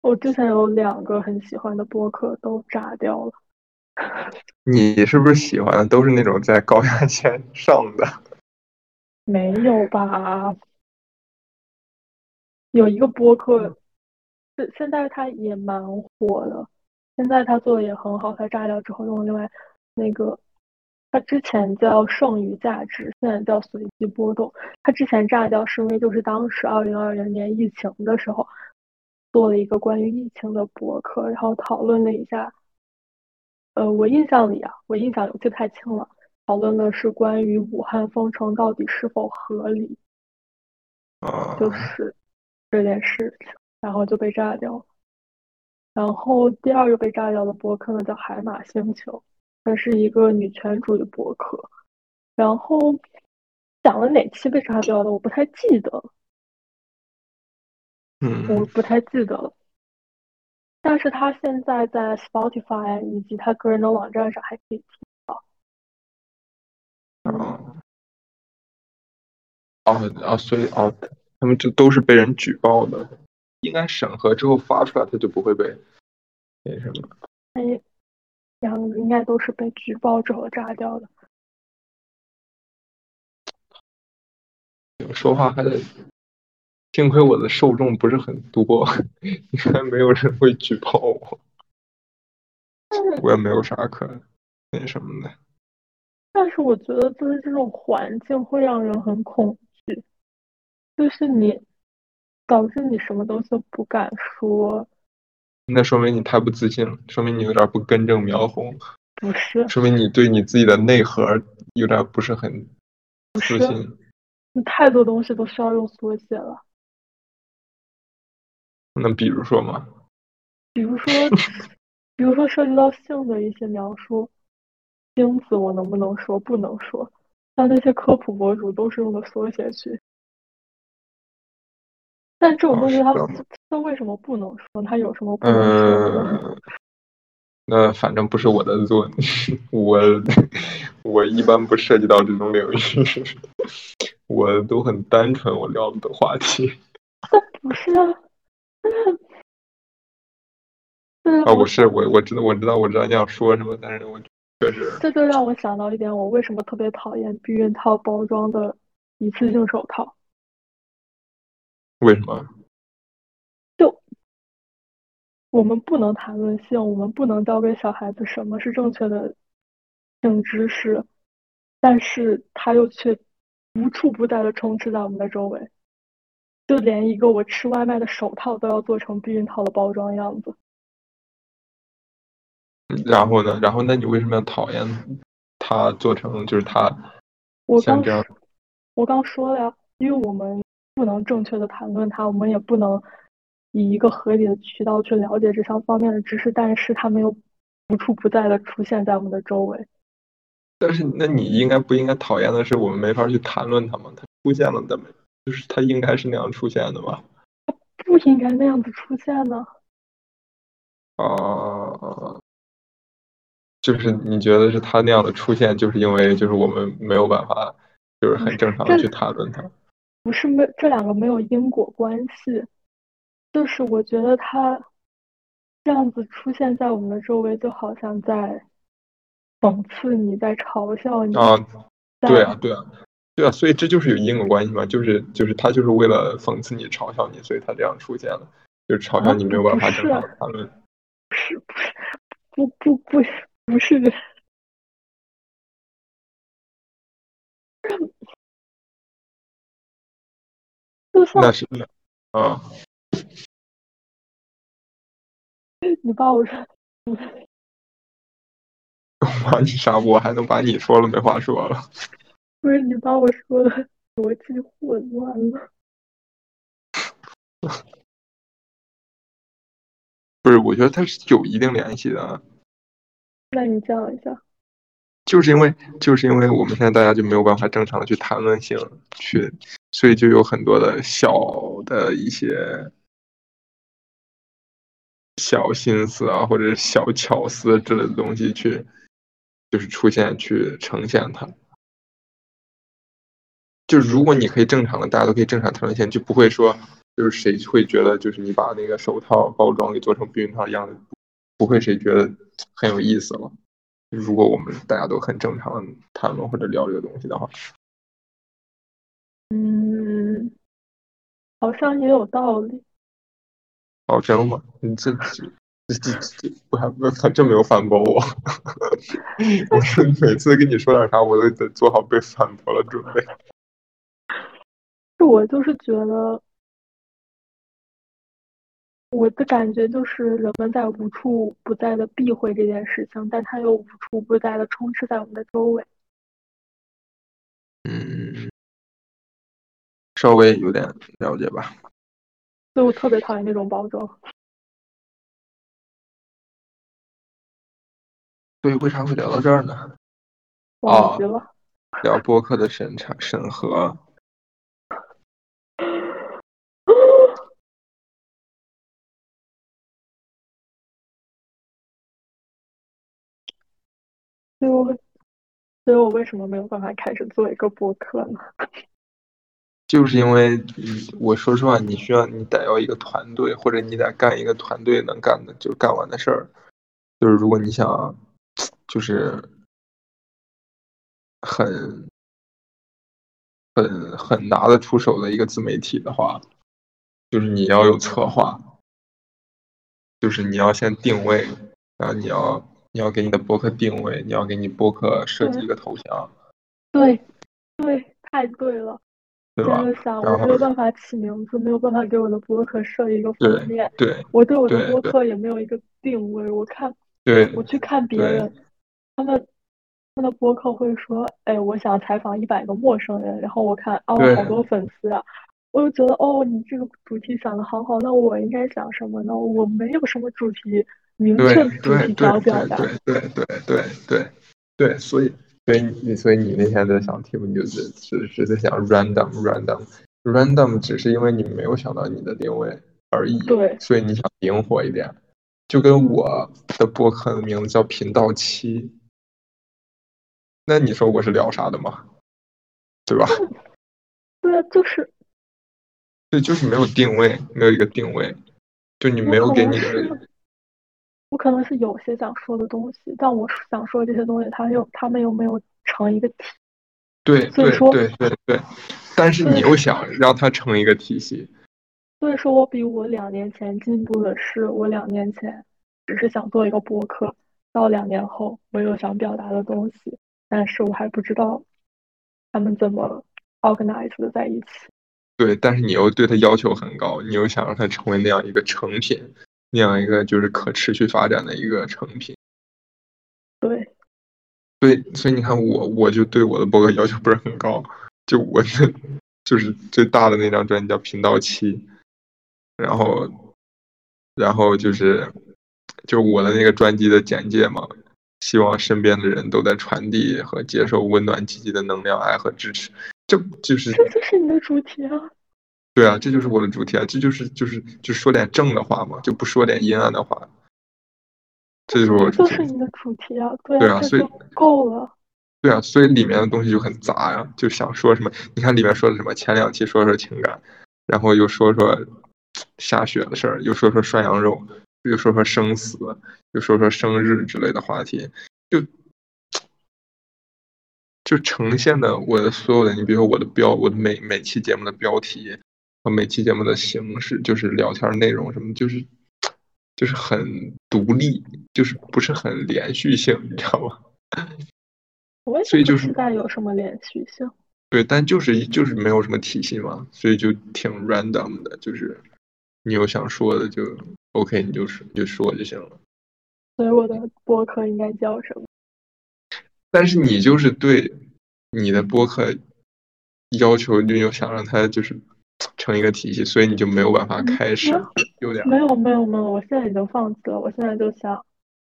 我之前有两个很喜欢的播客都炸掉了。你是不是喜欢的都是那种在高压线上的？(laughs) 没有吧？有一个播客，现现在他也蛮火的，现在他做的也很好。他炸掉之后用另外那个。他之前叫剩余价值，现在叫随机波动。他之前炸掉是因为就是当时二零二零年疫情的时候，做了一个关于疫情的博客，然后讨论了一下。呃，我印象里啊，我印象里记不太清了，讨论的是关于武汉封城到底是否合理，就是这件事情，然后就被炸掉了。然后第二个被炸掉的博客呢，叫海马星球。它是一个女权主义博客，然后讲了哪期被炸掉的，我不太记得了。嗯，我不太记得了。但是他现在在 Spotify 以及他个人的网站上还可以听到。哦，哦哦，所以哦，他们就都是被人举报的，应该审核之后发出来，他就不会被那什么。哎。然后应该都是被举报之后炸掉的。说话还得，幸亏我的受众不是很多，应该没有人会举报我。我也没有啥可那什么的。但是我觉得，就是这种环境会让人很恐惧，就是你导致你什么东西都不敢说。那说明你太不自信了，说明你有点不根正苗红。不是，说明你对你自己的内核有点不是很自信。你太多东西都需要用缩写了。那比如说嘛？比如说，(laughs) 比如说涉及到性的一些描述，精子我能不能说？不能说。但那些科普博主都是用的缩写去。但这种东西，他他为什么不能说？他有什么不能说的？那反正不是我的做，(laughs) 我我一般不涉及到这种领域，我都很单纯，我聊的话题。(laughs) 不是啊，啊，我是我我知道我知道我知道你要说什么，但是我确实这就让我想到一点，我为什么特别讨厌避孕套包装的一次性手套。为什么？就我们不能谈论性，我们不能教给小孩子什么是正确的性知识，但是他又却无处不在的充斥在我们的周围，就连一个我吃外卖的手套都要做成避孕套的包装样子。然后呢？然后那你为什么要讨厌他做成就是他我刚说了呀，因为我们不能正确的谈论它，我们也不能以一个合理的渠道去了解这项方面的知识，但是它没有无处不在的出现在我们的周围。但是那你应该不应该讨厌的是我们没法去谈论它吗？它出现了的没？就是它应该是那样出现的吧？不应该那样子出现呢。啊，就是你觉得是它那样的出现，就是因为就是我们没有办法，就是很正常的去谈论它。不是没这两个没有因果关系，就是我觉得它这样子出现在我们的周围，就好像在讽刺你，在嘲笑你。啊，对啊，对啊，对啊，所以这就是有因果关系嘛，就是就是他就是为了讽刺你、嘲笑你，所以他这样出现了，就是嘲笑你没有办法正常的谈论。不是不是不不不不是，那是啊，(laughs) 你把我说，(laughs) 把你啥？我还能把你说了没话说了？(laughs) 不是你把我说的逻辑混乱了。不是，我觉得它是有一定联系的。那你讲一下。就是因为，就是因为我们现在大家就没有办法正常的去谈论性，去，所以就有很多的小的一些小心思啊，或者小巧思之类的东西去，就是出现去呈现它。就是如果你可以正常的，大家都可以正常谈论性，就不会说。就是谁会觉得，就是你把那个手套包装给做成避孕套一样的，不会谁觉得很有意思了。如果我们大家都很正常的谈论或者聊这个东西的话，嗯，好像也有道理。哦，真的吗？你这这这这我还不他真没有反驳我。(laughs) 我是每次跟你说点啥，我都得做好被反驳的准备。是我就是觉得。我的感觉就是，人们在无处不在的避讳这件事情，但它又无处不在的充斥在我们的周围。嗯，稍微有点了解吧。所以我特别讨厌那种包装。所以为啥会聊到这儿呢？忘记了。聊播客的审查审核。所以我，所以我为什么没有办法开始做一个播客呢？(laughs) 就是因为，我说实话，你需要你得要一个团队，或者你得干一个团队能干的，就是干完的事儿。就是如果你想，就是很很很拿得出手的一个自媒体的话，就是你要有策划，就是你要先定位，然后你要。你要给你的博客定位，你要给你博客设计一个头像。对，对，太对了。对吧？想我没有办法起名字，没有办法给我的博客设一个封面。对，我对我的博客也没有一个定位。我看，对，我去看别人，他们他的博客会说：“哎，我想采访一百个陌生人。”然后我看，哦，好多粉丝啊！我就觉得，哦，你这个主题想的好好，那我应该讲什么呢？我没有什么主题。明确主题表达，对对对对对对，所以所以你所以你那天在想题目，你就是是是在想 random random random，只是因为你没有想到你的定位而已，对，所以你想灵活一点，就跟我的博客的名字叫频道七，那你说我是聊啥的吗？对吧？(laughs) 对，就是对，就是没有定位，没有一个定位，就你没有给你的。我可能是有些想说的东西，但我想说这些东西，他又他们又没有成一个体。对，所以说，对，对，对。但是你又想让它成一个体系。所以说我比我两年前进步的是，我两年前只是想做一个博客，到两年后我有想表达的东西，但是我还不知道他们怎么 organize 的在一起。对，但是你又对他要求很高，你又想让它成为那样一个成品。那样一个就是可持续发展的一个成品，对，对所以你看我我就对我的博客要求不是很高，就我的就是最大的那张专辑叫频道七，然后然后就是就我的那个专辑的简介嘛，希望身边的人都在传递和接受温暖积极的能量、爱和支持，这就是这就是你的主题啊。对啊，这就是我的主题啊，这就是就是就说点正的话嘛，就不说点阴暗的话。这就是我就是你的主题啊，对啊，所以够了。对啊，所以里面的东西就很杂呀，就想说什么？你看里面说的什么？前两期说说情感，然后又说说下雪的事儿，又说说涮羊肉，又说说生死，又说说生日之类的话题，就就呈现的我的所有的，你比如说我的标，我的每每期节目的标题和每期节目的形式，就是聊天内容什么，就是。就是很独立，就是不是很连续性，你知道吗？所以就是带有什么连续性？对，但就是就是没有什么体系嘛，所以就挺 random 的。就是你有想说的就 OK，你就说就说就行了。所以我的播客应该叫什么？但是你就是对你的播客要求，就又想让它就是。(tsk) 成一个体系，所以你就没有办法开始，有点没有没有没有，我现在已经放弃了。我现在就想，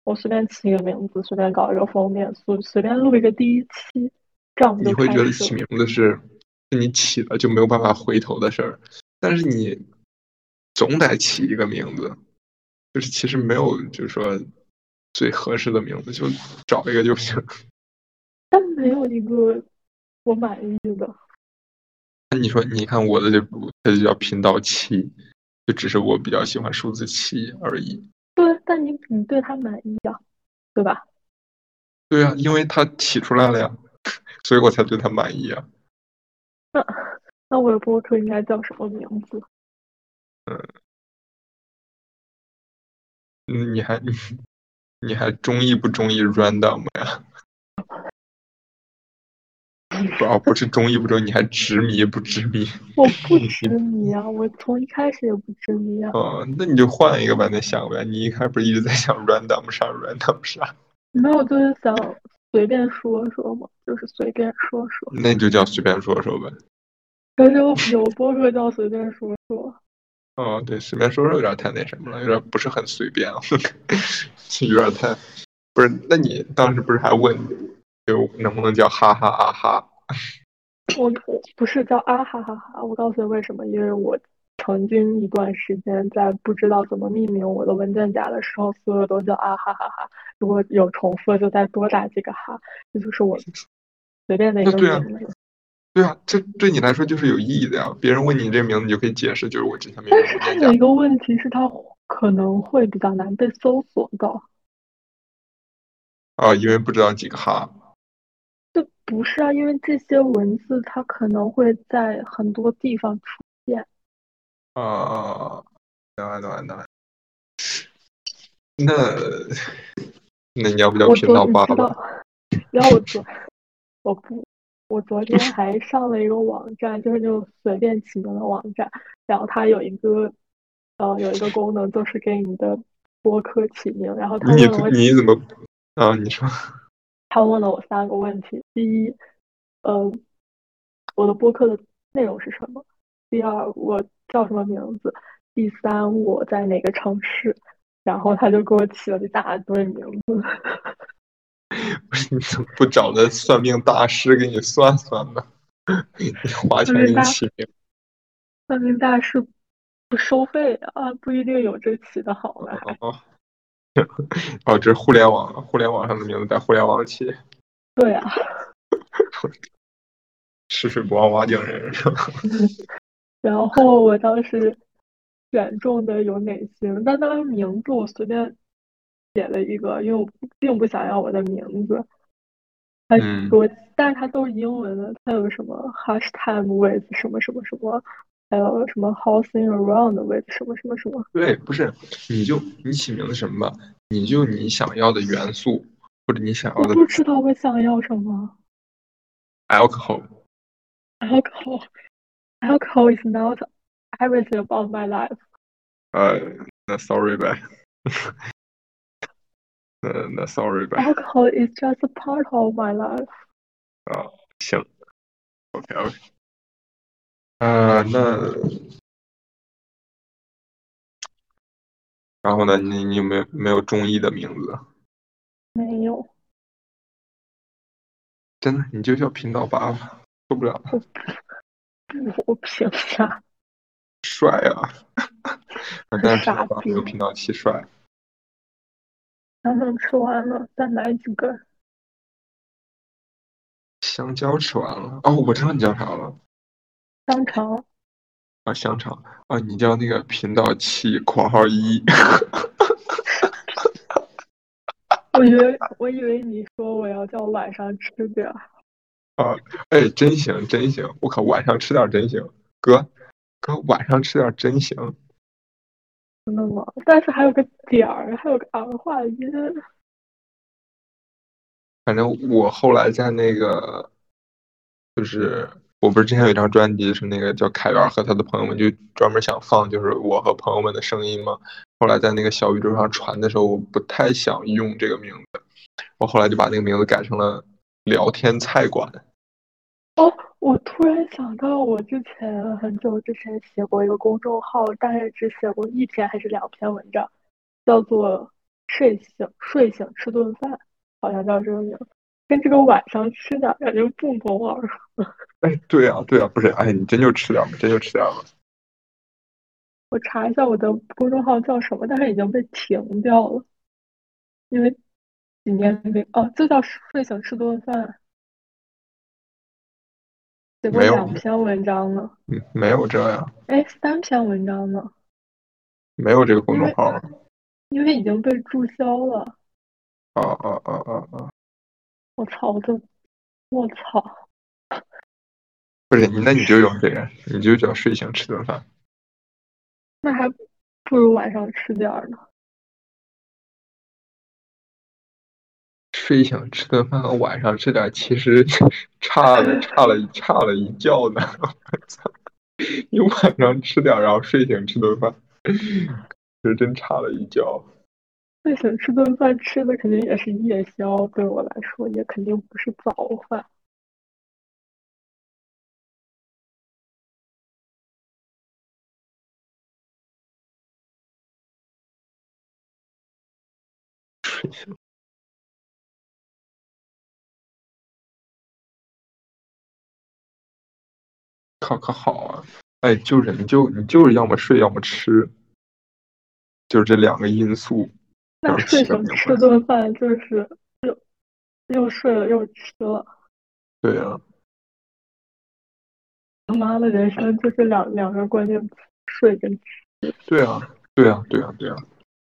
我随便起一个名字，随便搞一个封面，随随便录一个第一期，这样你会觉得起名字是你起了就没有办法回头的事儿，但是你总得起一个名字，就是其实没有就是说最合适的名字，就找一个就行。(laughs) 但没有一个我满意的。那你说，你看我的这部，它就叫频道七，就只是我比较喜欢数字七而已。对，但你你对它满意啊，对吧？对啊，因为它起出来了呀，(laughs) 所以我才对它满意啊。那那我的播客应该叫什么名字？嗯，嗯，你还你 (laughs) 你还中意不中意 random 呀？不哦，不是中意不中意，你还执迷不执迷？(laughs) 我不执迷啊，我从一开始也不执迷啊。(laughs) 哦，那你就换一个吧，再想呗。你一开始不是一直在想 random 啥 random 啥？没有，就是想随便说说嘛，就是随便说说。那就叫随便说说呗。可是我有播客叫随便说说。哦，对，随便说说有点太那什么了，有点不是很随便了，(laughs) 有点太不是。那你当时不是还问，就能不能叫哈哈啊哈？(laughs) 我我不是叫啊哈哈哈，我告诉你为什么，因为我曾经一段时间在不知道怎么命名我的文件夹的时候，所有都叫啊哈哈哈。如果有重复，就再多打几个哈，这就是我随便的一个名字。对啊，这对你来说就是有意义的呀。别人问你这名字，你就可以解释，就是我之前。但是它有一个问题是，它可能会比较难被搜索到。啊，因为不知道几个哈。就不是啊，因为这些文字它可能会在很多地方出现。啊，懂了懂了懂了。那那你要不叫频道八吧？要我昨我不，我昨天 (laughs) 还上了一个网站，就是那种随便起名的网站，然后它有一个呃有一个功能，就是给你的播客起名，然后它你你怎么啊？你说。他问了我三个问题：第一，呃，我的播客的内容是什么？第二，我叫什么名字？第三，我在哪个城市？然后他就给我起了一大堆名字。不 (laughs) 是你怎么不找个算命大师给你算算呢？(laughs) 你花钱给你起名？算命大师不收费啊，不一定有这起的好呢。哦，(laughs) 这是互联网，互联网上的名字在互联网起。对啊，(laughs) 吃水不忘挖井人是吧？(laughs) 然后我当时选中的有哪些？但当时名字我随便写了一个，因为我并不想要我的名字。他我，但是它都是英文的，它有什么 hashtag with 什么什么什么。还有什么 housing around with 什么什么什么？对，不是，你就你起名字什么吧，你就你想要的元素或者你想要的。我不知道我想要什么。Alcohol。Alcohol。Alcohol (laughs) is not everything about my life。呃，那 sorry 呗。 (laughs) 那那 sorry 呗。 Alcohol is just a part of my life。啊，行，OK 啊，那然后呢？你你有没有没有中意的名字？没有，真的，你就叫频道八吧，受不了了，我评价帅啊！(laughs) 但是频道傻逼八没有频道七帅。香肠吃完了，再买几根。香蕉吃完了，哦，我知道你叫啥了香肠，啊，香肠啊，你叫那个频道七（括号一我以为我以为你说我要叫晚上吃点儿，）啊，哎，真行真行，我靠，晚上吃点真行，哥哥晚上吃点真行。真的吗？但是还有个点儿，还有个儿化音。反正我后来在那个，就是我不是之前有一张专辑是那个叫凯源和他的朋友们，就专门想放就是我和朋友们的声音嘛。后来在那个小宇宙上传的时候，我不太想用这个名字，我后来就把那个名字改成了聊天菜馆。哦，我突然想到，我之前很久之前写过一个公众号，大概只写过一篇还是两篇文章，叫做“睡醒睡醒吃顿饭”，好像叫这个名字，跟这个晚上吃点儿感觉不谋而合。哎，对呀、对呀、不是，哎，你真就吃点吧，真就吃点吧。我查一下我的公众号叫什么，但是已经被停掉了，因为几年没哦，就叫“睡醒吃顿饭”，写过两篇文章呢，嗯，没有这样，哎，三篇文章呢，没有这个公众号。因为已经被注销了。啊啊啊啊啊！我操！我都，我操！不是你，那你就用这个，你就叫睡醒吃顿饭。那还不如晚上吃点儿呢。睡醒吃顿饭和晚上吃点，其实 (laughs) 差了差了差了一觉呢。我操！你晚上吃点，然后睡醒吃顿饭，这真差了一觉。睡醒吃顿饭吃的肯定也是夜宵，对我来说也肯定不是早饭。睡醒。可可好啊！哎，就是你就你就是要么睡，要么吃，就是这两个因素。那睡醒吃顿饭就是又又睡了又吃了，对呀、他妈的人生就是两两个关键词：睡跟吃。对啊，对啊，对啊，对啊。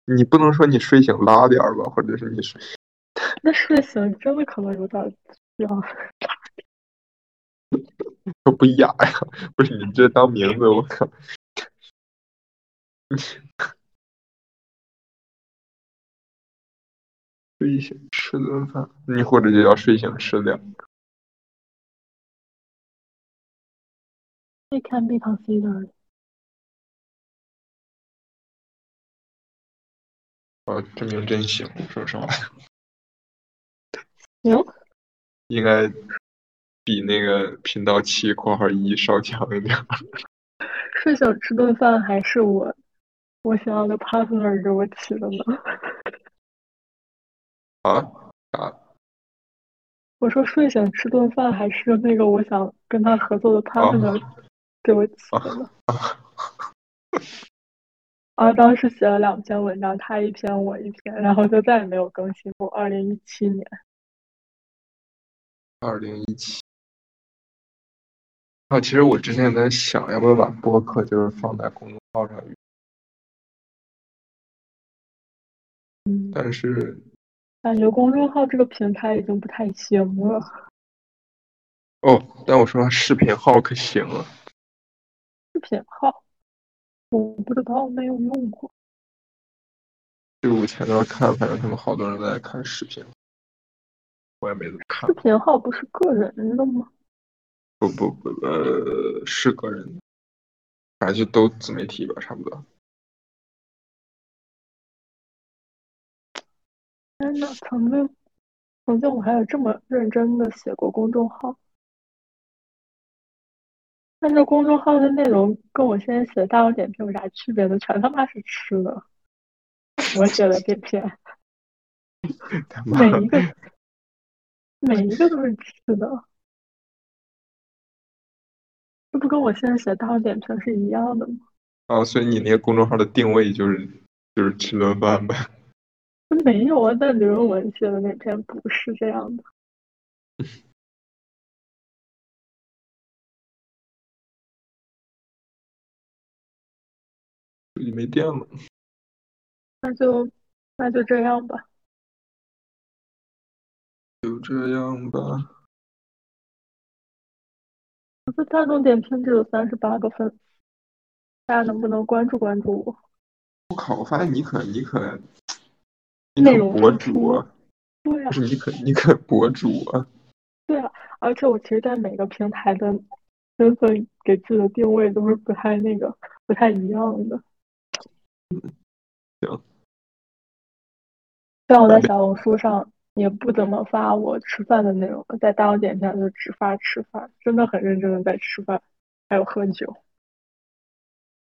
你不能说你睡醒拉点儿吧，或者是你睡 (laughs) 那睡醒真的可能有点需要。都不雅呀？不是你这当名字，我靠！(laughs) 睡醒吃顿饭，你或者就叫睡醒吃点。It can be considered。啊，这名真行，说实话，行，(laughs) 应该比那个频道七（括号一）稍强一点。睡醒吃顿饭还是我我想要的 partner 给我起的呢。啊啊 (laughs) 我说睡醒吃顿饭还是那个我想跟他合作的 partner 给我起的呢。啊，(laughs) 当时写了两篇文章，他一篇我一篇，然后就再也没有更新过。二零一七年，二零一七。啊，其实我之前也在想，要不要把播客就是放在公众号上，嗯，但是感觉公众号这个平台已经不太行了。哦，但我说视频号可行啊。视频号，我不知道，没有用过。就我前段看，反正他们好多人在看视频，我也没怎么看视。频号不是个人的吗？不不不，呃，是个人的，反正就都自媒体吧，差不多。但天呐，曾经，曾经我还有这么认真的写过公众号，但这公众号的内容跟我现在写的大众点评有啥区别呢？全他妈是吃的，我写的这篇，(laughs) 每一个每一个都是吃的，这不跟我现在写大众点评是一样的吗？哦，所以你那个公众号的定位就是就是吃顿饭呗？没有啊，但刘文写的那篇不是这样的。(laughs) 手机没电了，那就那就这样吧。就这样吧。我的大众点评只有三十八个粉丝，大家能不能关注关注我？我靠！我发现你可你可。你可博主啊，对啊，不是你可你可博主啊，对啊，而且我其实，在每个平台的身份给自己的定位都是不太那个不太一样的。(laughs) 行，像我在小红书上也不怎么发我吃饭的内容，在大众点评就只发吃饭，真的很认真的在吃饭，还有喝酒。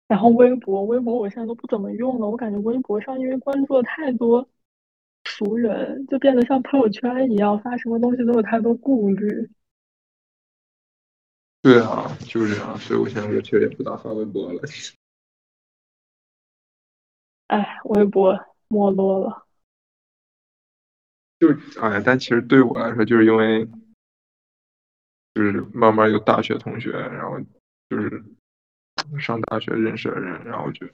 然后微博，微博我现在都不怎么用了，我感觉微博上因为关注了太多。熟人就变得像朋友圈一样，发什么东西都有太多顾虑。对啊，就是这样，所以我现在就确实也不咋发微博了。哎，微博没落了。就哎，但其实对我来说，就是因为就是慢慢有大学同学，然后就是上大学认识的人，然后就。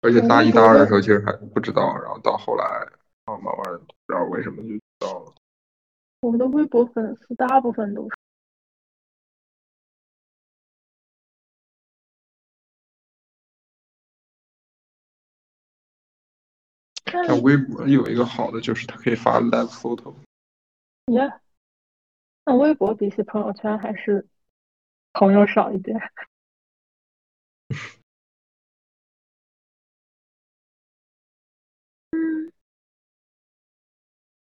而且大一、大二的时候其实还不知道，然后到后来，然后慢慢不知道为什么就知道了。我们的微博粉丝大部分都是。但微博有一个好的就是它可以发 live photo。耶，那微博比起朋友圈还是朋友少一点。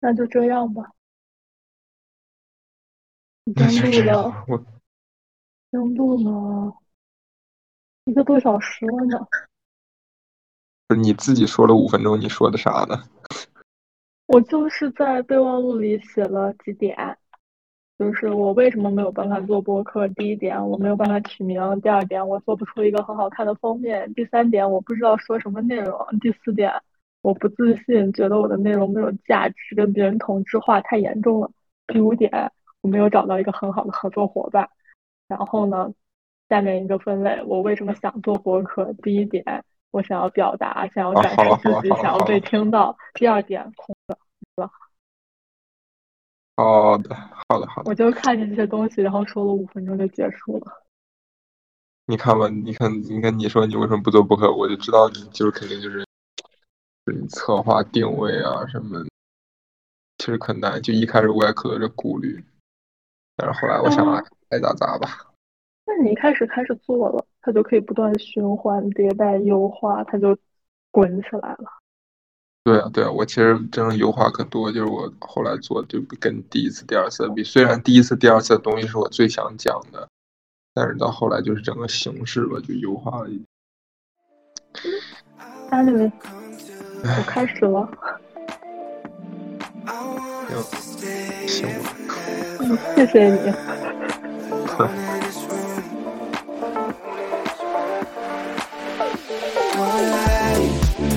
那就这样吧。已经录了，已经录了一个多小时了呢。你自己说了五分钟，你说的啥呢？(laughs) 我就是在备忘录里写了几点，就是我为什么没有办法做播客。第一点，我没有办法取名；第二点，我做不出一个很好看的封面；第三点，我不知道说什么内容；第四点。我不自信，觉得我的内容没有价值，跟别人同质化太严重了。第五点，我没有找到一个很好的合作伙伴。然后呢，下面一个分类，我为什么想做博客？第一点，我想要表达，想要展示自己，想要被听到。第二点，空的，了。好的，好的，好的。我就看见这些东西，然后说了五分钟就结束了。你看吧，你看，你看，你说你为什么不做博客？我就知道你就是肯定就是。策划定位啊什么，其实可难。就一开始我也可能是顾虑，但是后来我想，爱咋咋吧。那你一开始开始做了，它就可以不断循环迭代优化，它就滚起来了。对啊，对啊，我其实真的优化可多，就是我后来做就跟第一次、第二次比，虽然第一次、第二次的东西是我最想讲的，但是到后来就是整个形式吧，就优化了一点。Anyway。我开始了。行，行嗯，谢谢你。(laughs)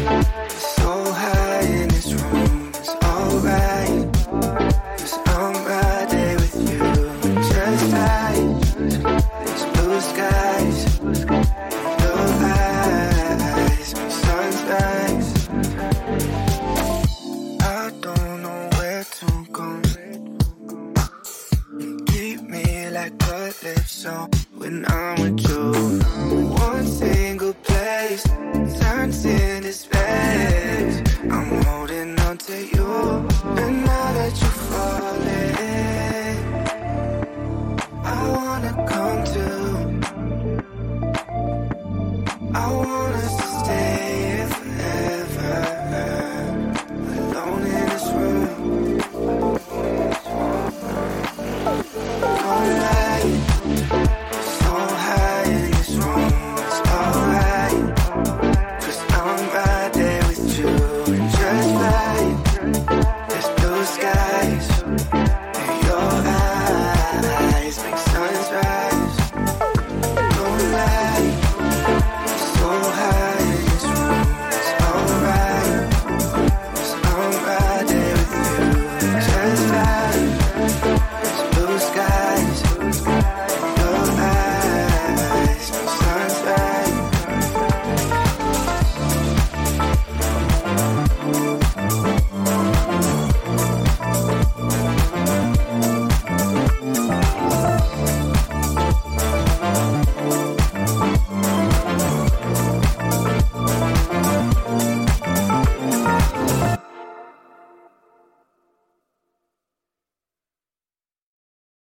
Bye.